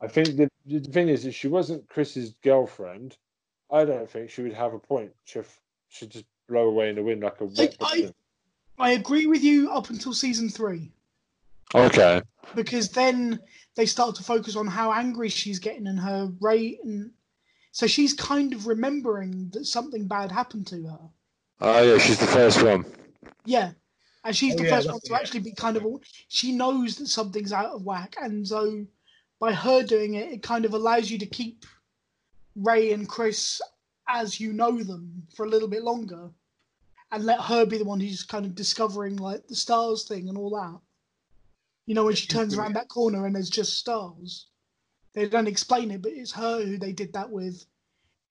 I think the, the thing is that she wasn't Chris's girlfriend. I don't think she would have a point. She'd, she'd just blow away in the wind like a wet I- balloon. I agree with you up until season three Okay. because then they start to focus on how angry she's getting and her rate, and so she's kind of remembering that something bad happened to her. Oh yeah, she's the first one. Yeah, and she's Oh, the yeah, first one to yeah. actually be kind of. All she knows that something's out of whack, and so by her doing it, it kind of allows you to keep Ray and Chris as you know them for a little bit longer, and let her be the one who's kind of discovering like the stars thing and all that. You know, when she turns around that corner and there's just stars. They don't explain it, but it's her who they did that with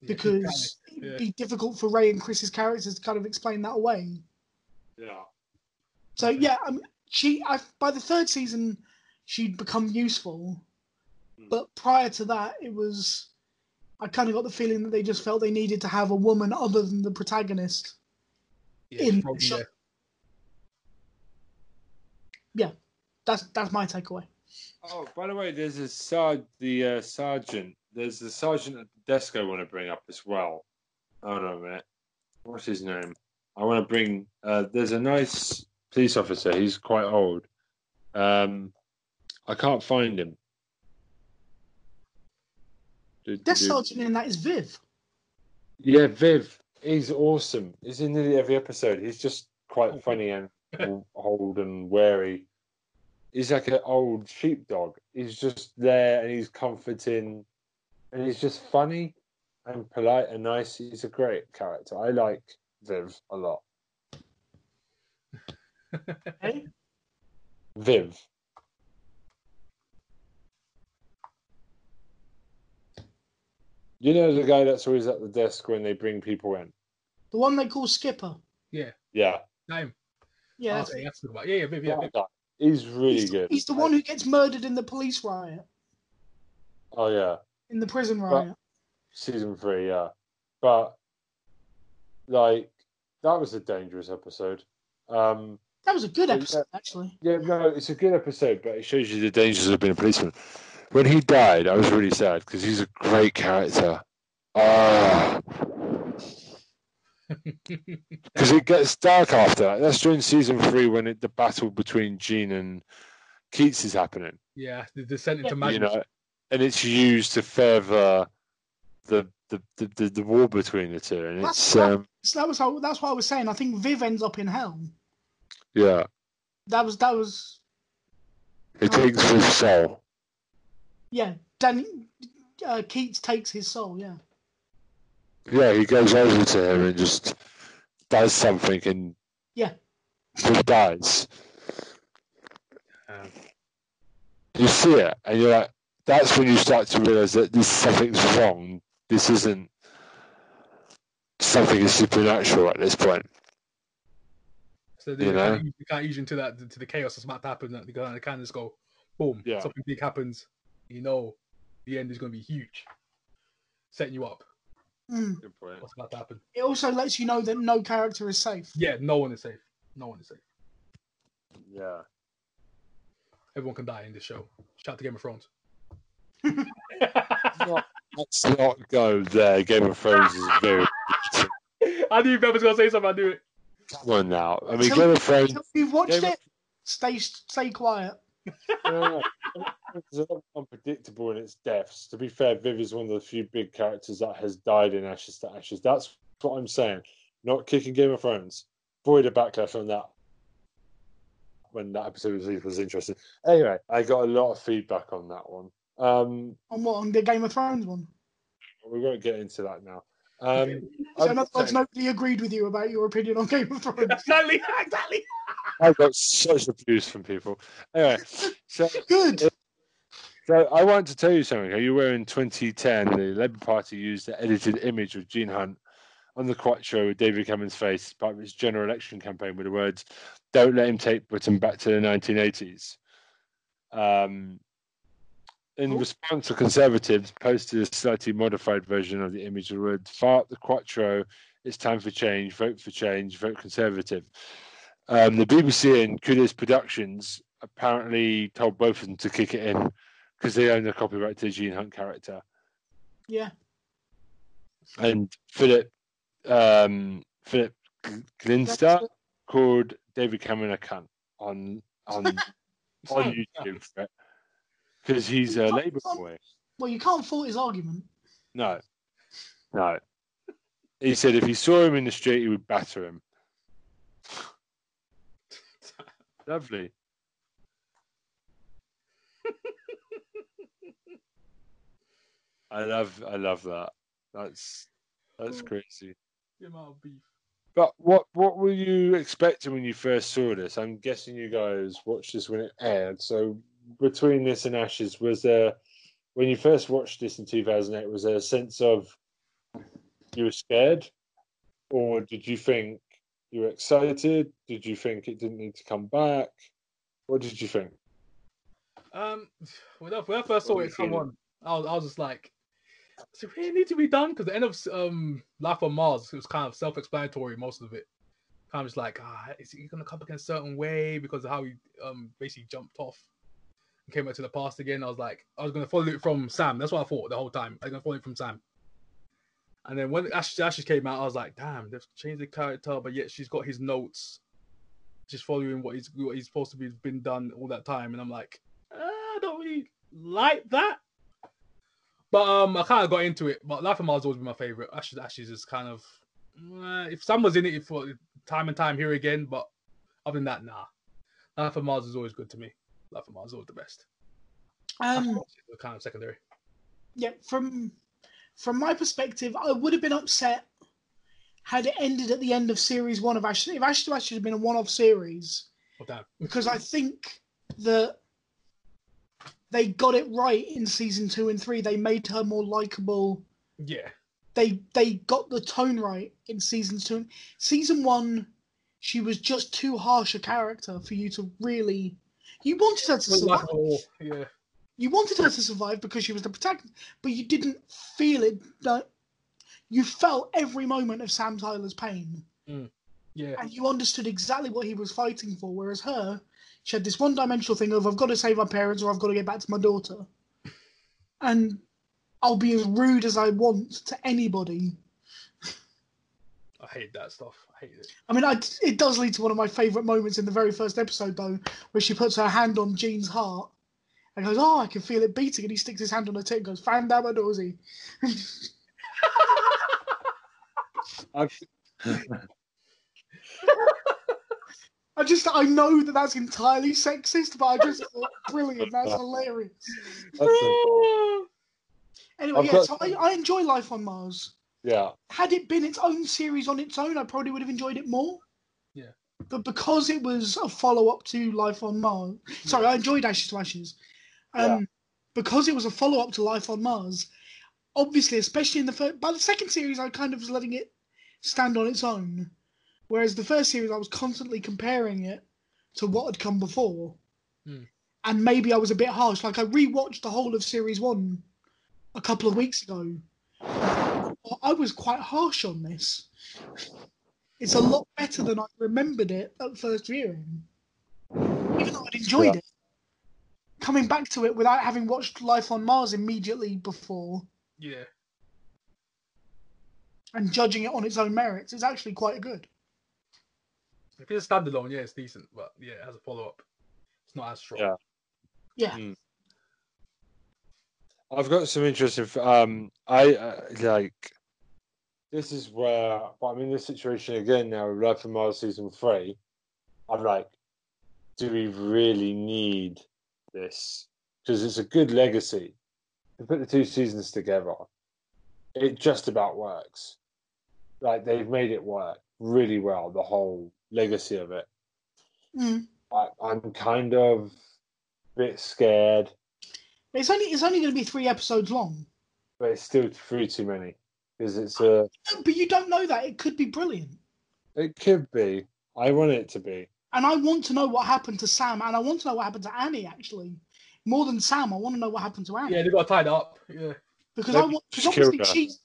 because yeah. it'd be difficult for Ray and Chris's characters to kind of explain that away. Yeah. So yeah, um, she I, by the third season she'd become useful, Hmm. but prior to that, it was I kind of got the feeling that they just felt they needed to have a woman other than the protagonist. Yeah, in- probably, so- yeah. That's that's my takeaway. Oh, by the way, there's a sar- the uh, sergeant. There's the sergeant at the desk I want to bring up as well. Hold on a minute. What's his name? I want to bring. Uh, there's a nice police officer. He's quite old. Um, I can't find him. Do- do- Death do- Sergeant in that is Viv. Yeah, Viv. He's awesome. He's in nearly every episode. He's just quite oh. funny and *laughs* old and wary. He's like an old sheepdog. He's just there and he's comforting and he's just funny and polite and nice. He's a great character. I like Viv a lot. *laughs* Hey? Viv. You know the guy that's always at the desk when they bring people in? The one they call Skipper. Yeah, Yeah. name. Yeah, that's- okay, that's good. Yeah, yeah, Viv, yeah, Viv. He's really he's, good. he's the one who gets murdered in the police riot, Oh, yeah. in the prison riot. season three, yeah. But like that was a dangerous episode. Um That was a good Yeah. episode, actually. yeah, no, it's a good episode, but it shows you the dangers of being a policeman. When he died, I was really sad because he's a great character. Ah, because it gets dark after that. That's during season three when it, the battle between Gene and Keats is happening. yeah, the descent into Yeah. madness. You know, and it's used to further the the, the, the, the war between the two, and That's it's right. um So that was how, that's what I was saying. I think Viv ends up in hell. yeah. That was that was It takes his soul. Yeah. Danny uh, Keats takes his soul. Yeah. Yeah, he goes over to him and just does something and Yeah. he dies. Um, You see it and you're like, that's when you start to realise that this something's wrong. This isn't something is supernatural at this point. so they You know? can't, you can't ease into that to the chaos that's about to happen. That they can, they can just go, boom, Yeah. something big happens. You know, the end is going to be huge, setting you up. Mm. Good point. What's about to happen? It also lets you know that no character is safe. Yeah, no one is safe. No one is safe. Yeah. Everyone can die in this show. Shout out to Game of Thrones. *laughs* Not, let's not go there. Game of Thrones is very *laughs* I knew Ben was going to say something. I knew it. come on now. I mean Tell- Game of Thrones You've watched Game of- it. Stay stay quiet. *laughs* Yeah, it's a lot unpredictable in its deaths. To be fair, Viv is one of the few big characters that has died in Ashes to Ashes. That's what I'm saying. Not kicking Game of Thrones. Void a backlash on that when that episode was, was interesting. Anyway, I got a lot of feedback on that one. Um, On what on the Game of Thrones one? we won't get into that now. Um, So in other words, nobody agreed with you about your opinion on Game of Thrones. *laughs* exactly, exactly. I got such abuse from people. Anyway, *laughs* so Good. So I want to tell you something. You were in 2010, the Labour Party used the edited image of Gene Hunt on the Quattro with David Cameron's face as part of its general election campaign with the words, Don't let him take Britain back to the 1980s. Um, in response, the Conservatives posted a slightly modified version of the image with the words, up the Quattro, it's time for change, vote for change, vote Conservative. Um, the BBC and Kudos Productions apparently told both of them to kick it in because they own the copyright to the Gene Hunt character. Yeah. And Philip um, Philip Glenister called David Cameron a cunt on on *laughs* on YouTube because he's a Labour boy. Well, you can't fault his argument. No, no. He said if he saw him in the street, he would batter him. Lovely. *laughs* I love, I love that. That's that's crazy. The amount of beef. But what what were you expecting when you first saw this? I'm guessing you guys watched this when it aired. So between this and Ashes, was there when you first watched this in 2008? Was there a sense of you were scared, or did you think you were excited? Did you think it didn't need to come back? What did you think? Um, when I, when I first saw it come on, I was, I was just like, does it really need to be done? Because the end of um Life on Mars, it was kind of self-explanatory, most of it. Kind of just like, ah, is he gonna come back in a certain way because of how he um basically jumped off and came back to the past again? I was like, I was gonna follow it from Sam. That's what I thought the whole time. I was gonna follow it from Sam. And then when Ashes, Ashes came out, I was like, damn, they've changed the character, but yet she's got his notes, just following what he's what he's supposed to be been done all that time. And I'm like, uh, I don't really like that. But um, I kind of got into it. But Life of Mars always been my favorite. Ashes, Ashes is kind of uh, if Sam was in it for time and time here again. But other than that, nah. Life of Mars is always good to me. Life of Mars is always the best. Um, kind of secondary. yeah, from from my perspective, I would have been upset had it ended at the end of series one of Ashes. If Ashes to Ashes had been a one-off series, damn. because I think that they got it right in season two and three. They made her more likable. Yeah. They they got the tone right in season two. Season one, she was just too harsh a character for you to really. You wanted her to survive. Oh, yeah. You wanted her to survive because she was the protagonist, but you didn't feel it. That you felt every moment of Sam Tyler's pain, mm. Yeah. and you understood exactly what he was fighting for. Whereas her, she had this one-dimensional thing of I've got to save my parents or I've got to get back to my daughter, and I'll be as rude as I want to anybody. I hate that stuff. I hate it. I mean, I, it does lead to one of my favourite moments in the very first episode, though, where she puts her hand on Gene's heart and goes, "Oh, I can feel it beating," and he sticks his hand on the tit and goes, "Fan down my dorsey." I've- just, I know that that's entirely sexist, but I just thought, brilliant. That's hilarious. that's a- Anyway, I've yeah, got- so I, I enjoy Life on Mars. yeah, Had it been its own series on its own, I probably would have enjoyed it more. Yeah. But because it was a follow up to Life on Mars, sorry, I enjoyed Ashes to Ashes. Um, Yeah. Because it was a follow up to Life on Mars, obviously, especially in the first, by the second series, I kind of was letting it stand on its own. Whereas the first series, I was constantly comparing it to what had come before. Hmm. And maybe I was a bit harsh. Like, I rewatched the whole of series one a couple of weeks ago. I was quite harsh on this. It's a lot better than I remembered it at first viewing. Even though I'd enjoyed Yeah. it. Coming back to it without having watched Life on Mars immediately before Yeah. and judging it on its own merits is actually quite good. If it's a standalone, yeah, it's decent. But yeah, as a follow up, It's not as strong. Yeah. Yeah. I've got some interesting. Um, I uh, like. This is where but I'm in this situation again now. Life on Mars season three. I'm like, do we really need this? Because it's a good legacy. To put the two seasons together, it just about works. Like they've made it work really well. The whole legacy of it. Mm. I, I'm kind of a bit scared, It's only it's only going to be three episodes long, but it's still three too many. Because it's a. but you don't know that it could be brilliant. It could be. I want it to be. And I want to know what happened to Sam, and I want to know what happened to Annie. Actually, more than Sam, I want to know what happened to Annie Yeah, they got tied up. Yeah. because Maybe I want because just killed obviously her. she.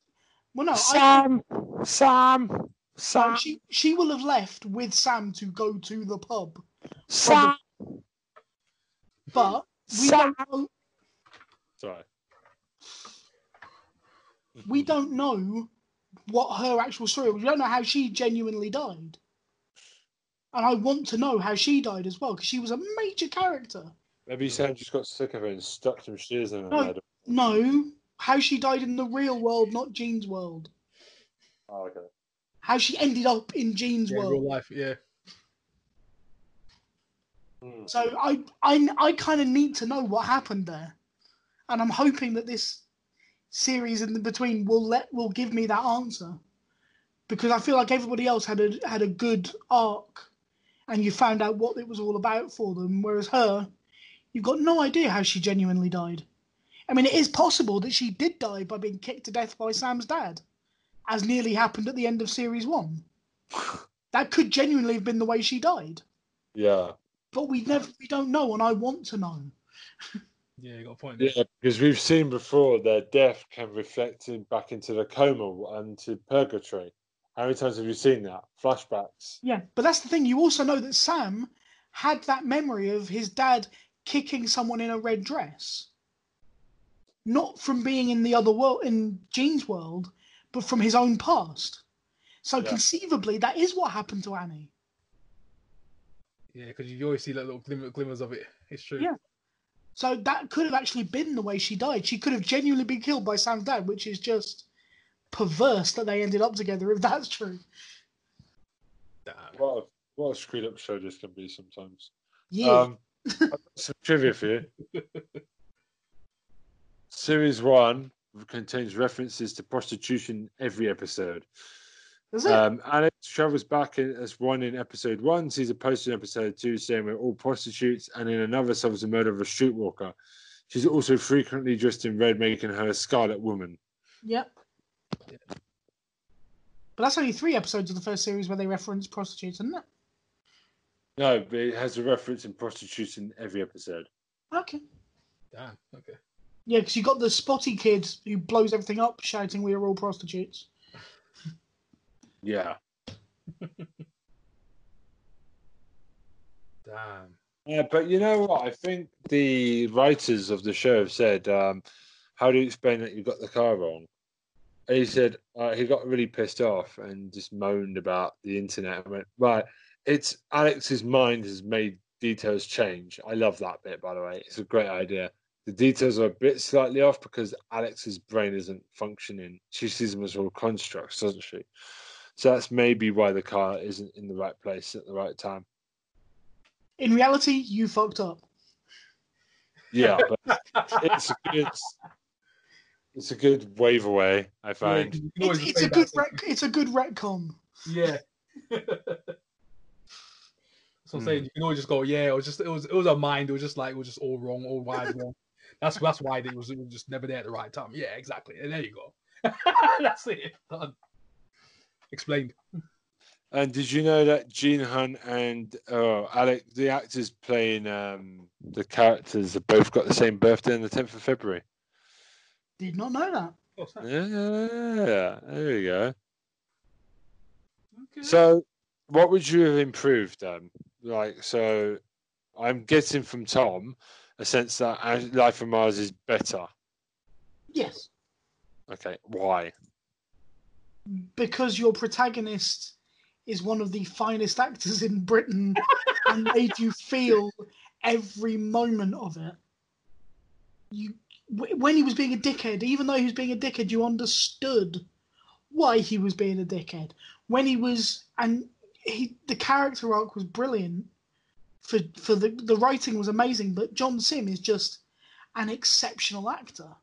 Well, no, I, Sam, Sam, no, Sam, she she will have left with Sam to go to the pub, Sam. but we Sam. don't know, Sorry. we don't know what her actual story. was. We don't know how she genuinely died, and I want to know how she died as well because she was a major character. Maybe Sam just got sick of her and stuck some shears in her No. head. No, how she died in the real world, not Gene's world. Oh, okay. How she ended up in Gene's Yeah, world. real life. Yeah. Hmm. So I I I kind of need to know what happened there, and I'm hoping that this series in the between will let will give me that answer, because I feel like everybody else had a had a good arc, and you found out what it was all about for them, whereas her, you've got no idea how she genuinely died. I mean, it is possible that she did die by being kicked to death by Sam's dad, as nearly happened at the end of series one. *sighs* That could genuinely have been the way she died Yeah. but we never we don't know and i want to know Yeah, you got a point. there. Yeah, because we've seen before their death can reflect in, back into the coma and to purgatory. How many times have you seen that? Flashbacks. yeah but that's the thing you also know that sam had that memory of his dad kicking someone in a red dress not from being in the other world in gene's world but from his own past so Yeah. conceivably that is what happened to annie Yeah, because you always see like little glimmer, glimmers of it. It's true. Yeah. so that could have actually been the way she died she could have genuinely been killed by sam's dad which is just perverse that they ended up together if that's true Damn. What a, what a screwed up show this can be sometimes. yeah Um, some trivia for you. Series one contains references to prostitution every episode. Is it? Um, Alex travels back in, as one in episode one, sees a poster in episode two saying we're all prostitutes, and in another solves the murder of a streetwalker. She's also frequently dressed in red, making her a Scarlet Woman. Yep. But that's only three episodes of the first series where they reference prostitutes, isn't it? No, but it has a reference in prostitutes in every episode. Okay. Damn. Okay. Yeah, because you got the spotty kid who blows everything up, shouting, "We are all prostitutes." *laughs* Yeah. *laughs* Damn. Yeah, but you know what? I think the writers of the show have said, um, "How do you explain that you got the car wrong?" He said uh, he got really pissed off and just moaned about the internet. I went, "Right, it's Alex's mind has made details change." I love that bit, by the way. It's a great idea. The details are a bit slightly off because Alex's brain isn't functioning. She sees them as all constructs, doesn't she? So that's maybe why the car isn't in the right place at the right time. In reality, you fucked up. Yeah, but it's good, it's a good wave away. I Yeah, find. 'cause you can It's, it's a good rec- it's a good retcon. Yeah. That's what I'm saying. You can always just go, yeah, it was just it was it was a mind. It was just like it was just all wrong, all wide wrong. That's that's why it was it was just never there at the right time. Yeah, exactly. And there you go. *laughs* that's it. Done. Explained. And did you know that Gene Hunt and oh, Alex, the actors playing um, the characters, have both got the same birthday on the tenth of February? Did not know that. Yeah, there you go. Okay. So, what would you have improved? Um, like, so I'm getting from Tom a sense that Life on Mars is better. Yes, Okay, why? because your protagonist is one of the finest actors in Britain and made you feel every moment of it. You w- when he was being a dickhead, even though he was being a dickhead, you understood why he was being a dickhead. When he was and he the character arc was brilliant. For for the the writing was amazing, but John Simm is just an exceptional actor.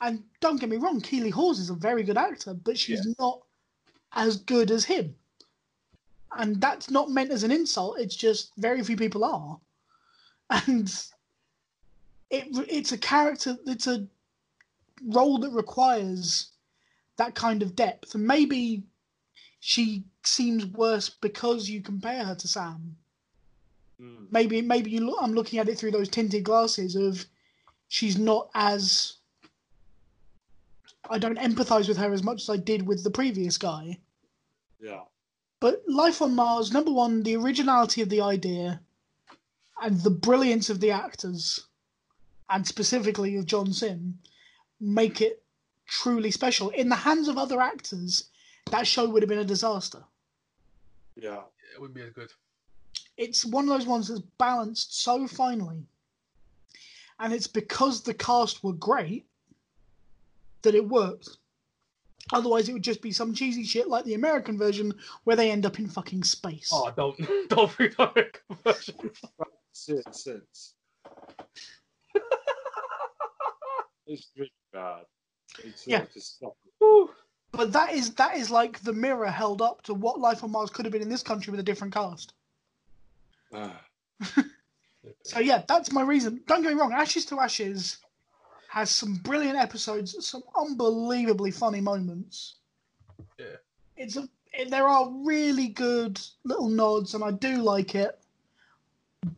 And don't get me wrong, Keeley Hawes is a very good actor, but she's not as good as him. And that's not meant as an insult. It's just very few people are, *laughs* and it it's a character. It's a role that requires that kind of depth. And maybe she seems worse because you compare her to Sam. Mm. Maybe maybe you look, I'm looking at it through those tinted glasses of she's not as I don't empathize with her as much as I did with the previous guy. Yeah. But Life on Mars, number one, the originality of the idea and the brilliance of the actors, and specifically of John Simm, make it truly special. In the hands of other actors, that show would have been a disaster. Yeah. It wouldn't be as good. It's one of those ones that's balanced so finely. And it's because the cast were great that it worked. Otherwise, it would just be some cheesy shit like the American version where they end up in fucking space. Oh, don't *laughs* don't bring that conversion. Since, since. It's really bad. It's Yeah. like to But that is that is like the mirror held up to what Life on Mars could have been in this country with a different cast. Ah. *laughs* *laughs* So yeah, that's my reason. Don't get me wrong, Ashes to Ashes has some brilliant episodes, some unbelievably funny moments. Yeah. It's a it- there are really good little nods, and I do like it.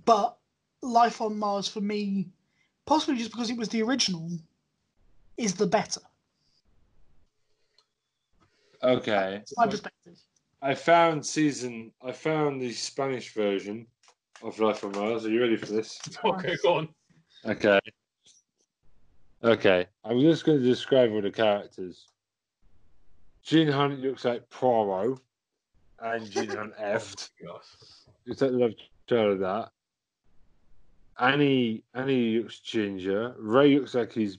But Life on Mars for me, possibly just because it was the original, is the better. Okay. It's my perspective. I found season. I found the Spanish version of Life on Mars. Are you ready for this? *laughs* Okay, go on. Okay. Okay. I'm just going to describe all the characters. Gene Hunt looks like Poirot, and Gene Hunt *laughs* effed. Oh gosh. Looks like the love child of that. Annie, Annie looks ginger. Ray looks like he's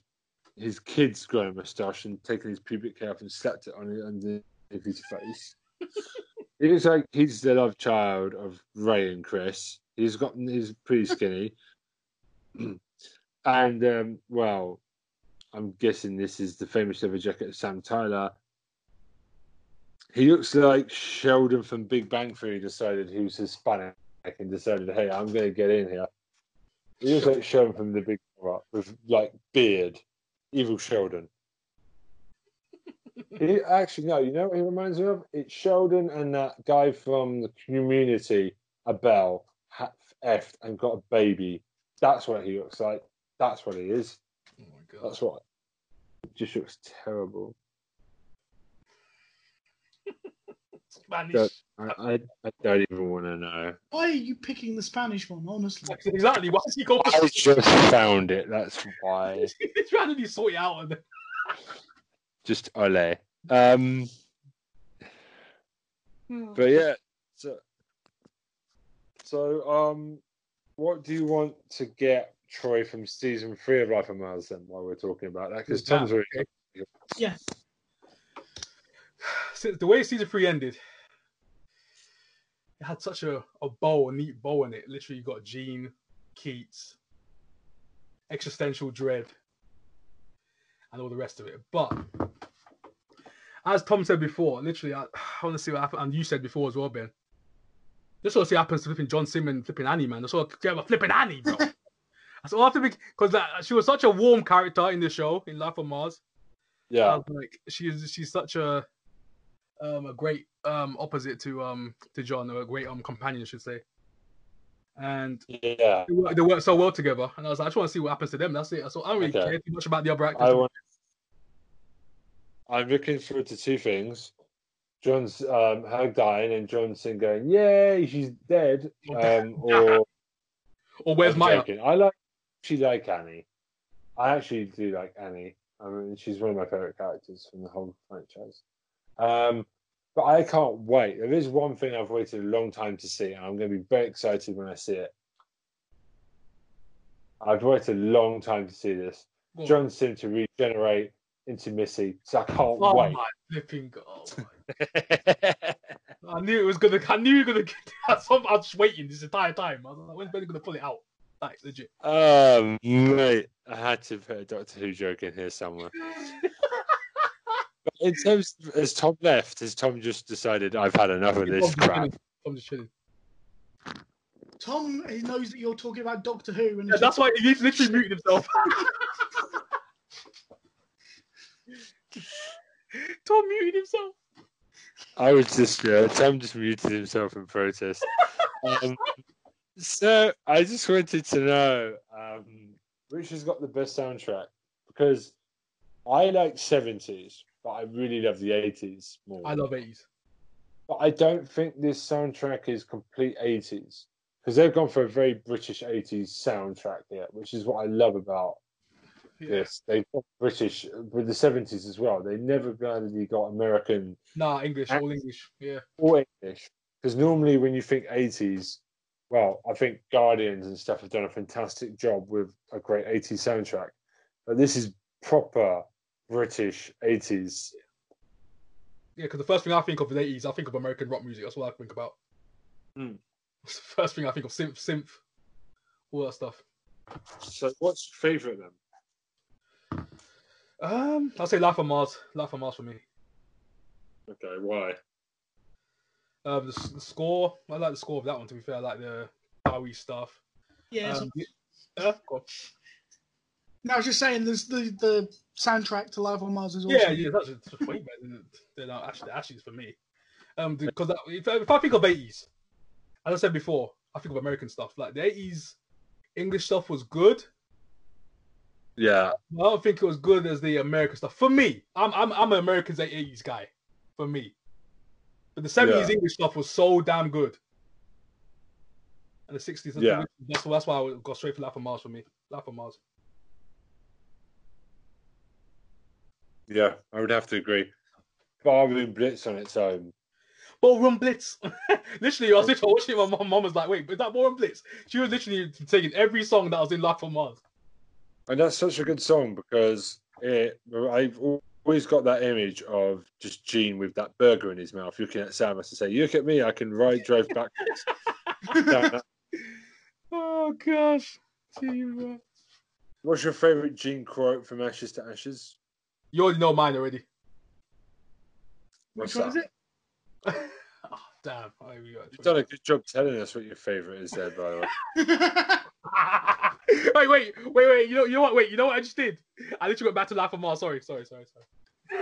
his kid's grown a moustache and taken his pubic hair off and slapped it on it underneath his face. *laughs* he looks like he's the love child of Ray and Chris. He's got he's pretty skinny. *clears throat* and um, well, I'm guessing this is the famous leather jacket of Sam Tyler. He looks like Sheldon from Big Bang Theory decided he was Hispanic and decided, hey, I'm going to get in here. He looks like Sheldon from the Big Bang with like beard, evil Sheldon. *laughs* he actually no, you know what he reminds me of? It's Sheldon and that guy from the Community, Abed, ha- effed and got a baby. That's what he looks like. That's what he is. Oh my god. That's what. It just looks terrible. Spanish. That- I, I, I don't even want to know. Why are you picking the Spanish one, honestly? Exactly. Why is he going I just found it. That's why. He's trying to sort it out. And *laughs* Just ole. Um, but yeah. So, so um, what do you want to get Troy from season three of Life on Mars then? While we're talking about that, because That, Tom's already. Yeah. Since *sighs* the way season three ended, it had such a, a bow, a neat bow in it. Literally, you got Gene, Keats, existential dread, and all the rest of it. But as Tom said before, literally, I, *sighs* I want to see what happens. And you said before as well, Ben. This what happens to flipping John Simmons, flipping Annie, man. That's all get a flipping Annie, bro. *laughs* That's all I have to be because she was such a warm character in the show in Life on Mars. Yeah. like she's she's such a um a great um opposite to um to John, or a great um companion, I should say. And Yeah. they work, they work so well together. And I was like, I just want to see what happens to them. That's it. So I don't really Okay. care too much about the other actors. I want. I'm looking forward to two things. John's um, her dying and Johnson going, "Yay, she's dead." Um, *laughs* or or where's Maya? I like she like Annie. I actually do like Annie. I mean, she's one of my favorite characters from the whole franchise. Um, but I can't wait. There is one thing I've waited a long time to see, and I'm going to be very excited when I see it. I've waited a long time to see this. Go on. John Simm to regenerate into Missy, so I can't Oh wait. my flipping god! *laughs* I knew it was gonna. I knew you were gonna. Get *laughs* that. So I was just waiting this entire time. I was like, when's Ben gonna pull it out? Like legit. um, mate, I had to put a Doctor Who joke in here somewhere. *laughs* But in terms, of, has Tom left? Has Tom just decided I've had enough of this crap? chilling. I'm just chilling. Tom, he knows that you're talking about Doctor Who, and Yeah, that's why he literally muted himself. *laughs* Tom muted himself. I was just uh, Tom just muted himself in protest. Um, so I just wanted to know um, which has got the best soundtrack because I like seventies, but I really love the eighties more. I love 80s. but I don't think this soundtrack is complete eighties because they've gone for a very British eighties soundtrack here, which is what I love about Yeah. this. They've got British with the seventies as well. They never really got American Nah, English, all English. Yeah. All English. Because normally when you think 80s, well, I think Guardians and stuff have done a fantastic job with a great 80s soundtrack. But this is proper British 80s. Yeah, because the first thing I think of in the 80s, I think of American rock music. That's what I think about. Hmm. *laughs* It's the first thing I think of synth, synth, all that stuff. So what's your favourite then? Um, I'll say Life on Mars. Life on Mars for me. Okay, why? Um, the, the score. I like the score of that one. To be fair, I like the Bowie stuff. yeah. so- Um, yeah, go on. No, I was just saying, there's the the soundtrack to Life on Mars is awesome. yeah, yeah, that's just way better than, than uh, Ash, the Ashes for me. Um, because if, if I think of 80s, as I said before, I think of American stuff. Like the 80s English stuff was good. Yeah, I don't think it was good as the American stuff. For me, I'm I'm I'm an American's 80s guy. For me, but the 70s Yeah. English stuff was so damn good. And the 60s, Yeah. that's that's why I would go straight for Life on Mars for me. Life on Mars. Yeah, I would have to agree. Barroom Blitz on its own. Ballroom Blitz. *laughs* literally, I was literally watching it. My mom, mom was like, "Wait, is that Ballroom Blitz?" She was literally taking every song that was in Life on Mars. And that's such a good song because it, I've always got that image of just Gene with that burger in his mouth looking at Samus and say, You look at me, I can ride, drive backwards. That *laughs* Oh gosh. Bro. What's your favourite Gene quote from Ashes to Ashes? You already know mine already. What's Which one is it? *laughs* oh, damn. Oh, we go. You've done a good job telling us what your favourite is there, by the way. *laughs* wait, wait, wait, wait. You know, you know what? Wait, you know what I just did? I literally went back to Life on Mars. Sorry, sorry, sorry, sorry. *laughs*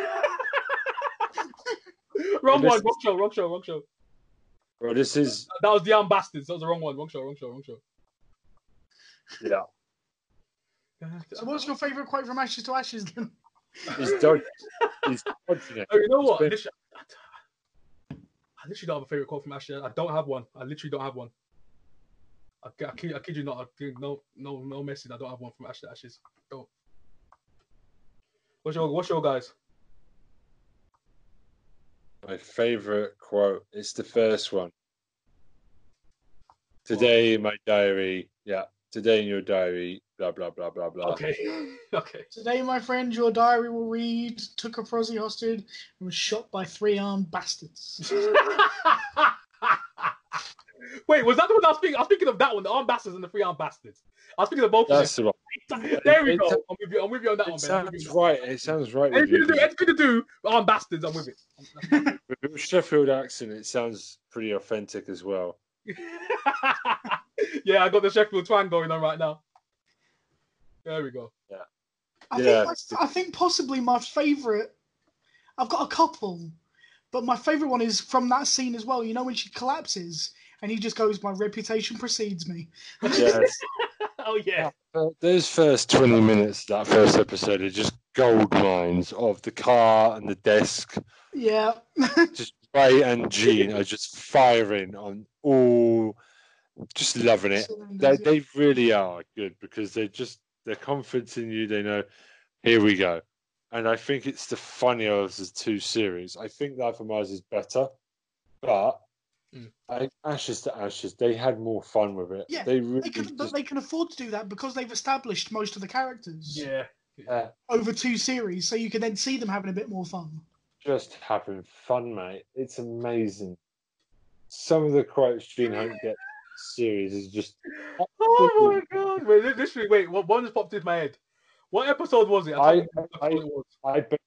wrong This- one. Wrong show. Wrong show. Wrong show. Well, this is, That was the Young Bastards. That was the wrong one. Wrong show. Wrong show. Wrong show. yeah, so, what's your favourite quote from Ashes to Ashes then? He's dodging, he's dodging it. Oh, you know what? I literally, I literally don't have a favorite quote from Ashley. I don't have one. I literally don't have one. I, I, kid, I kid you not. I no, no, no message. I don't have one from Ashley Ashes. Don't. What's your What's your guys? My favourite quote is the first one. Today in my diary, yeah, today in your diary, blah, blah, blah, blah, blah. Okay, *laughs* okay. Today, my friend, your diary will read: took a prosy hostage and was shot by three armed bastards. *laughs* Wait, was that the one I was thinking? I was thinking of that one, the armed bastards and the three armed bastards. I was thinking of both of That's the them. *laughs* There we it- go. I'm with you. I'm with you on that It one, man. Sounds you right. It sounds right that. with Anything you. to do, anything to do with armed bastards, I'm with it. With a Sheffield accent, it sounds pretty authentic as well. yeah, I got the Sheffield twang going on right now. There we go. Yeah. I Yeah. think I, I think possibly my favourite. I've got a couple, but my favourite one is from that scene as well. You know when she collapses and he just goes, "My reputation precedes me." Yes. *laughs* Oh yeah. Uh, Those first 20 minutes, that first episode, are just gold mines of the car and the desk. Yeah, *laughs* Just Ray and Gene are just firing on all, just loving it. They, they really are good because they're just, they're confident in you. They know, here we go. And I think it's the funnier of the two series. I think Life of Mars is better, but I, ashes to ashes, they had more fun with it. Yeah, they really They can, just, they can afford to do that because they've established most of the characters Yeah. uh, over two series, so you can then see them having a bit more fun. just having fun, mate. It's amazing. Some of the quotes Gene Hunt gets series is just Oh my god! Wait, li- literally, wait. What one just popped in my head? What episode was it? I- can't remember what I- episode it was. I bet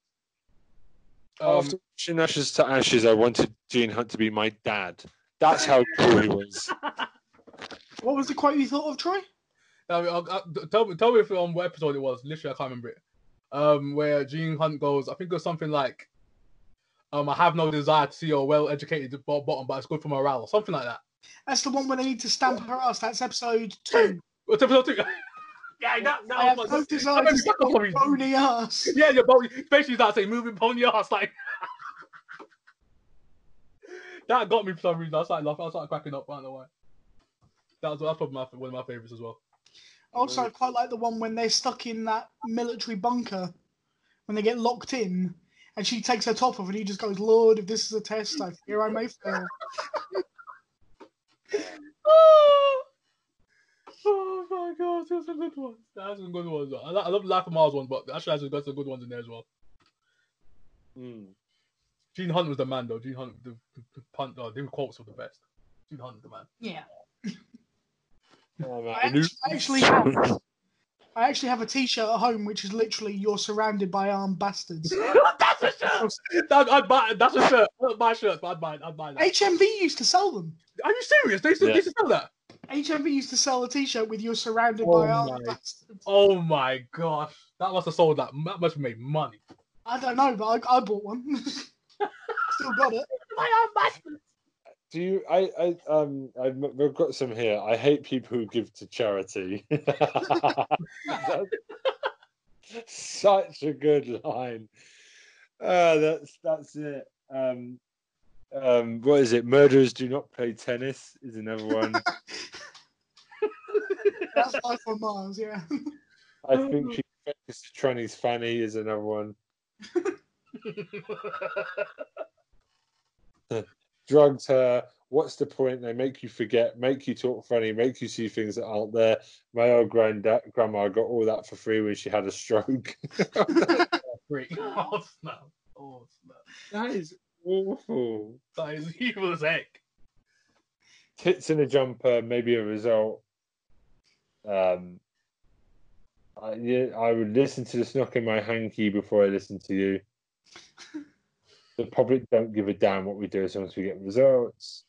Um, after watching Ashes to Ashes, I wanted Gene Hunt to be my dad. That's how cool he was. *laughs* What was the quote you thought of, Troy? I mean, I'll- I'll- tell me, tell me if um, what episode it was. Literally, I can't remember it. Um, where Gene Hunt goes, I think it was something like, um, I have no desire to see your well-educated bottom, but it's good for morale, or something like that. That's the one where they need to stamp her ass. That's episode two. What's episode two? *laughs* yeah, that, I that have no desire to mean, see that was your probably- bony ass. Yeah, your body, basically that saying moving upon your ass, like *laughs* that got me for some reason. I started laughing, I started cracking up. I don't know why. That was that's probably my, one of my favorites as well. Also, I quite like the one when they're stuck in that military bunker when they get locked in, and she takes her top off, and he just goes, "Lord, if this is a test, I fear I may fail." *laughs* Oh, *laughs* oh my god, those are good ones. That's some good ones. I, I love the Life of Mars one, but actually has got some good ones in there as well. Mm. Gene Hunt was the man though. Gene Hunt, the, the, the punt, oh, them quotes were the best. Gene Hunt, the man. Yeah, Oh, man. I actually, I actually have. I actually have a T-shirt at home which is literally "You're surrounded by armed bastards." *laughs* that's a shirt. That, I'd buy. That's a shirt. Not my shirt, but I'd buy. I'd buy that. HMV used to sell them. Are you serious? They still, Yeah. they still sell that? HMV used to sell a T-shirt with "You're surrounded Oh by armed bastards." Oh my gosh, that must have sold that. That must have made money. I don't know, but I, I bought one. *laughs* Still got it. *laughs* Do you? I, I um, I've, we've got some here. I hate people who give to charity. *laughs* Such a good line. Uh, that's that's it. Um, um, what is it? Murderers do not play tennis is another one. *laughs* That's Life on Mars. Yeah. I think she focused Tranny's fanny is another one. *laughs* Drugs her. What's the point? They make you forget, make you talk funny, make you see things that aren't there. My old granddad, grandma got all that for free when she had a stroke. Great. Snap! Oh that is awful. That is evil as heck. Tits in a jumper, maybe a result. Um, I, I would listen to the snock in my hanky before I listen to you. *laughs* The public don't give a damn what we do as long as we get results.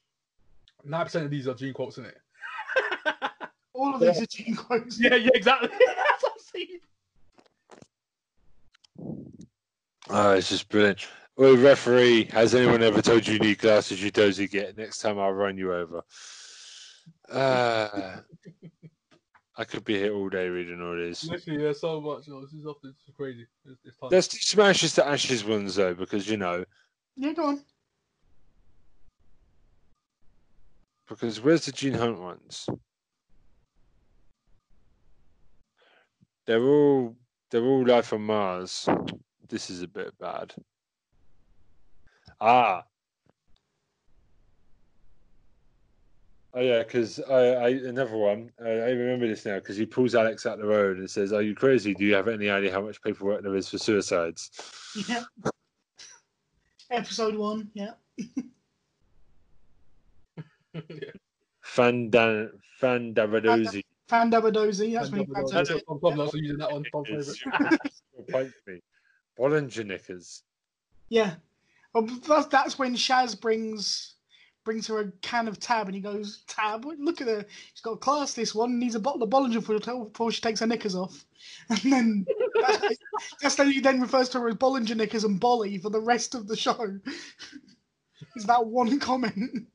Nine percent of these are Gene quotes, isn't it? *laughs* All of these are Gene quotes. yeah, yeah, exactly. *laughs* That's what I'm saying. Oh, it's just brilliant. Well, referee, has anyone ever told you you need glasses you dozy get? Next time I'll run you over. Uh, I could be here all day reading all this. Literally, there's so much. Oh, this is off. This is crazy. It's, it's. Let's do some ashes to ashes ones though, because you know, Yeah, go on. because where's the Gene Hunt ones? They're all they're all life on Mars. This is a bit bad. Ah. Oh yeah, because I, I another one. I, I remember this now because he pulls Alex out the road and says, "Are you crazy? Do you have any idea how much paperwork there is for suicides?" *laughs* Yeah. Episode one. Yeah. *laughs* Fandan Fandavadozi. Fandabadozi. That's when he grabs her That's tit. I'm probably also using that one. Top is- favorite. me. Bollinger knickers. Yeah. Well, that's, that's when Shaz brings brings her a can of tab and he goes, Tab, look at her. She's got a class this one, needs a bottle of Bollinger before, before she takes her knickers off. *laughs* And then *laughs* that's, that's then he then refers to her as Bollinger knickers and Bolly for the rest of the show. *laughs* Is that one comment?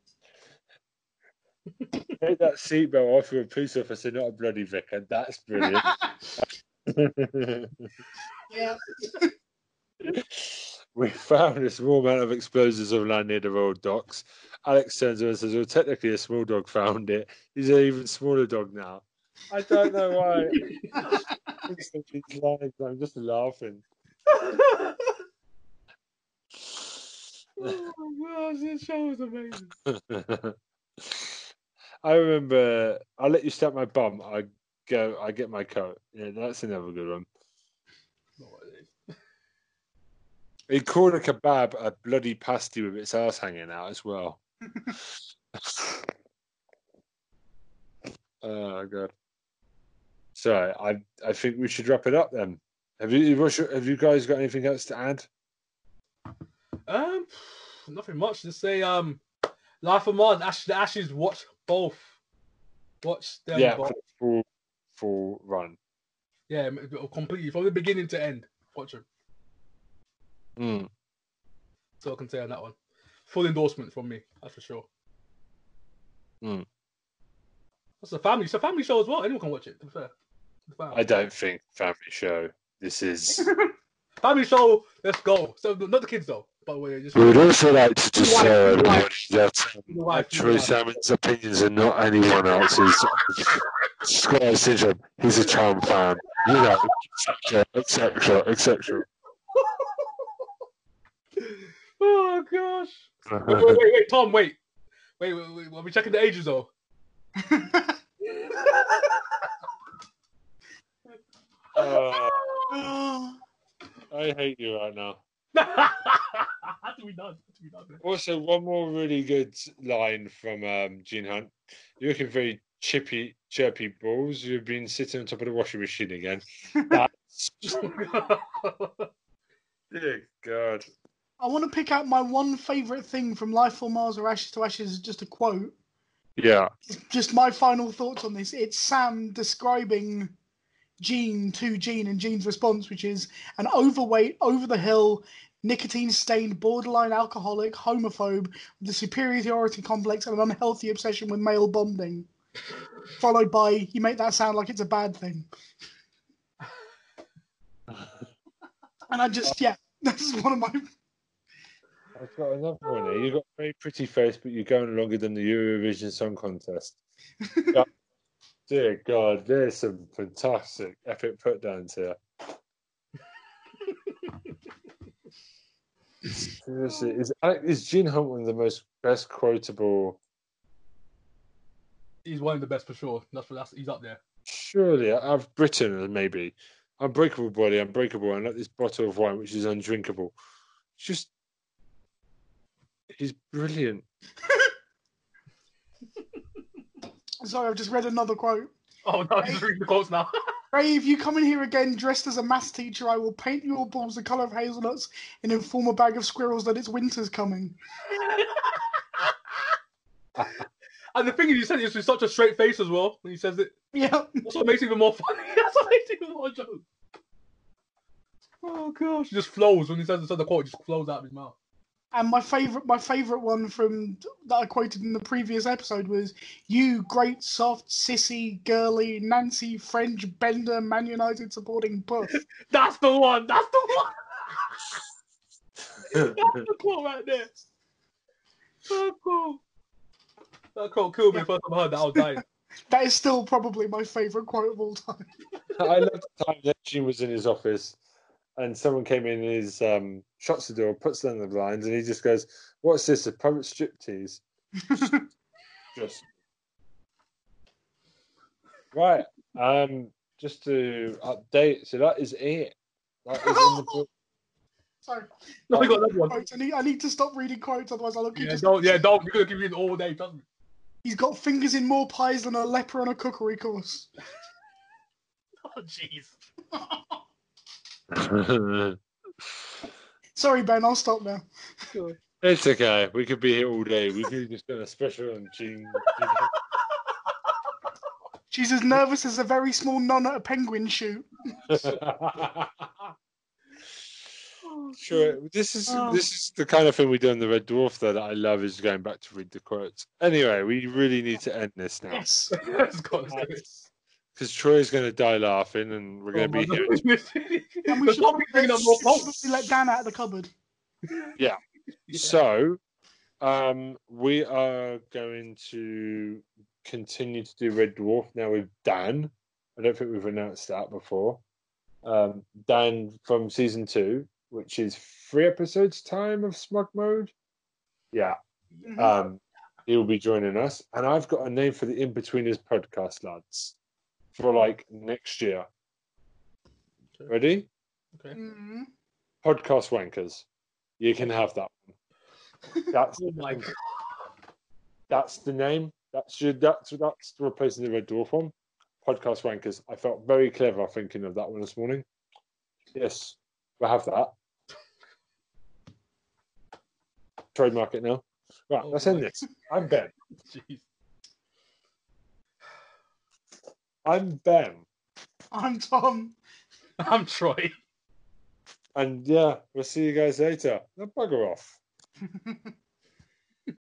Take that seatbelt off. You're a police officer, not a bloody vicar. That's brilliant. yeah. we found a small amount of explosives on land near the Royal Docks. Alex turns around and says, Well, technically, a small dog found it. He's an even smaller dog now. I don't know why. *laughs* I'm just laughing. oh my gosh, this show is amazing. *laughs* I remember. I'll let you stamp my bum. I go. I get my coat. Yeah, that's another good one. He called a kebab a bloody pasty with its ass hanging out as well. *laughs* oh god. Sorry, I I think we should wrap it up then. Have you have you guys got anything else to add? Um, nothing much to say. Um, Life of Mars. Ash, the Ashes. Watch both. Watch them yeah, both. full full run. Yeah, completely from the beginning to end. Watch them. Mm. So I can say on that one. Full endorsement from me. That's for sure. Mm. That's a family. It's a family show as well. Anyone can watch it. To be fair. I don't think family show. This is. *laughs* family show. Let's go. So not the kids though. By the way, just. We would also like to just Wife, say wife. that um, Wife, Troy wife. Salmon's opinions are not anyone else's. Square syndrome. He's a charm fan. You know, etc. etc. etc. oh gosh. Wait, wait, wait, wait, Tom, wait. Wait, wait, wait. Are we checking the ages though? *laughs* Uh, Oh, I hate you right now. How do we done? How do we done? Also, one more really good line from um, Gene Hunt. You're looking very chippy, chirpy balls. You've been sitting on top of the washing machine again. *laughs* That's... *laughs* Dear God. I want to pick out my one favourite thing from Life on Mars or Ashes to Ashes, is just a quote. Yeah. Just my final thoughts on this. It's Sam describing Gene to Gene and Gene's response, which is an overweight, over the hill, nicotine stained, borderline alcoholic, homophobe with a superiority complex and an unhealthy obsession with male bonding. Followed by, you make that sound like it's a bad thing. *laughs* And I just, yeah, *laughs* that's one of my. I've got another one here. You've got a very pretty face, but you're going longer than the Eurovision Song Contest. *laughs* Yeah. Dear God, there's some fantastic epic put downs here. Seriously, is, is Gene Hunt one of the most best quotable? He's one of the best for sure. That's that's he's up there. Surely, I've Britain maybe. Unbreakable body, unbreakable, and like this bottle of wine which is undrinkable. Just, he's brilliant. *laughs* Sorry, I've just read another quote. Oh no, he's reading the quotes now. *laughs* Ray, if you come in here again dressed as a maths teacher, I will paint your balls the colour of hazelnuts and inform a bag of squirrels that it's winter's coming. *laughs* and the thing is, he said it with such a straight face as well when he says it. Yeah. That's what makes it even more funny. That's what makes it even more joke. Oh gosh, it just flows when he says, says the quote. It just flows out of his mouth. And my favourite my favourite one from that I quoted in the previous episode was you great soft sissy girly Nancy French bender Man United supporting puss. *laughs* That's the one. That's the one. *laughs* That's the quote right there. So cool. That quote killed me first time I heard that. I was dying. *laughs* That is still probably my favourite quote of all time. I love the time that Gene was in his office and someone came in and his um, shuts the door, puts down the blinds, and he just goes, What's this? A private striptease? *laughs* just right. Um, just to update, so that is it. That is in the *laughs* book. Sorry. No, we got another one. I need I need to stop reading quotes, otherwise I'll look Yeah, just don't. Yeah, don't. You're gonna give me an all day. Trust me. He's got fingers in more pies than a leper on a cookery course. *laughs* Oh jeez. *laughs* Sorry, Ben, I'll stop now. it's okay. We could be here all day. We could just do a special on Gene. *laughs* She's as nervous as a very small nun at a penguin shoot. *laughs* Sure. This is Oh. this is the kind of thing we do on the Red Dwarf though that I love is going back to read the quotes. Anyway, we really need to end this now Yes. Because Troy's going to die laughing, and we're going to Oh, be here. And *laughs* we should don't be bringing up more probably let Dan out of the cupboard. *laughs* Yeah. So, um, we are going to continue to do Red Dwarf now with Dan. I don't think we've announced that before. Um, Dan from season two, which is three episodes time of Smug Mode. Yeah, Mhm. um, he will be joining us, and I've got a name for the Inbetweeners podcast, lads, for like next year. Okay. Ready? Okay. Mhm. Podcast wankers. You can have that one. *laughs* That's Oh my god. that's the name. That's your that's that's replacing the Red Dwarf one. Podcast wankers. I felt very clever thinking of that one this morning. Yes, we'll have that. *laughs* Trademark it now. Right, Oh let's end my- this. I'm Ben. *laughs* Jeez. I'm Ben. I'm Tom. I'm Troy. And yeah, we'll see you guys later. Now bugger off. *laughs*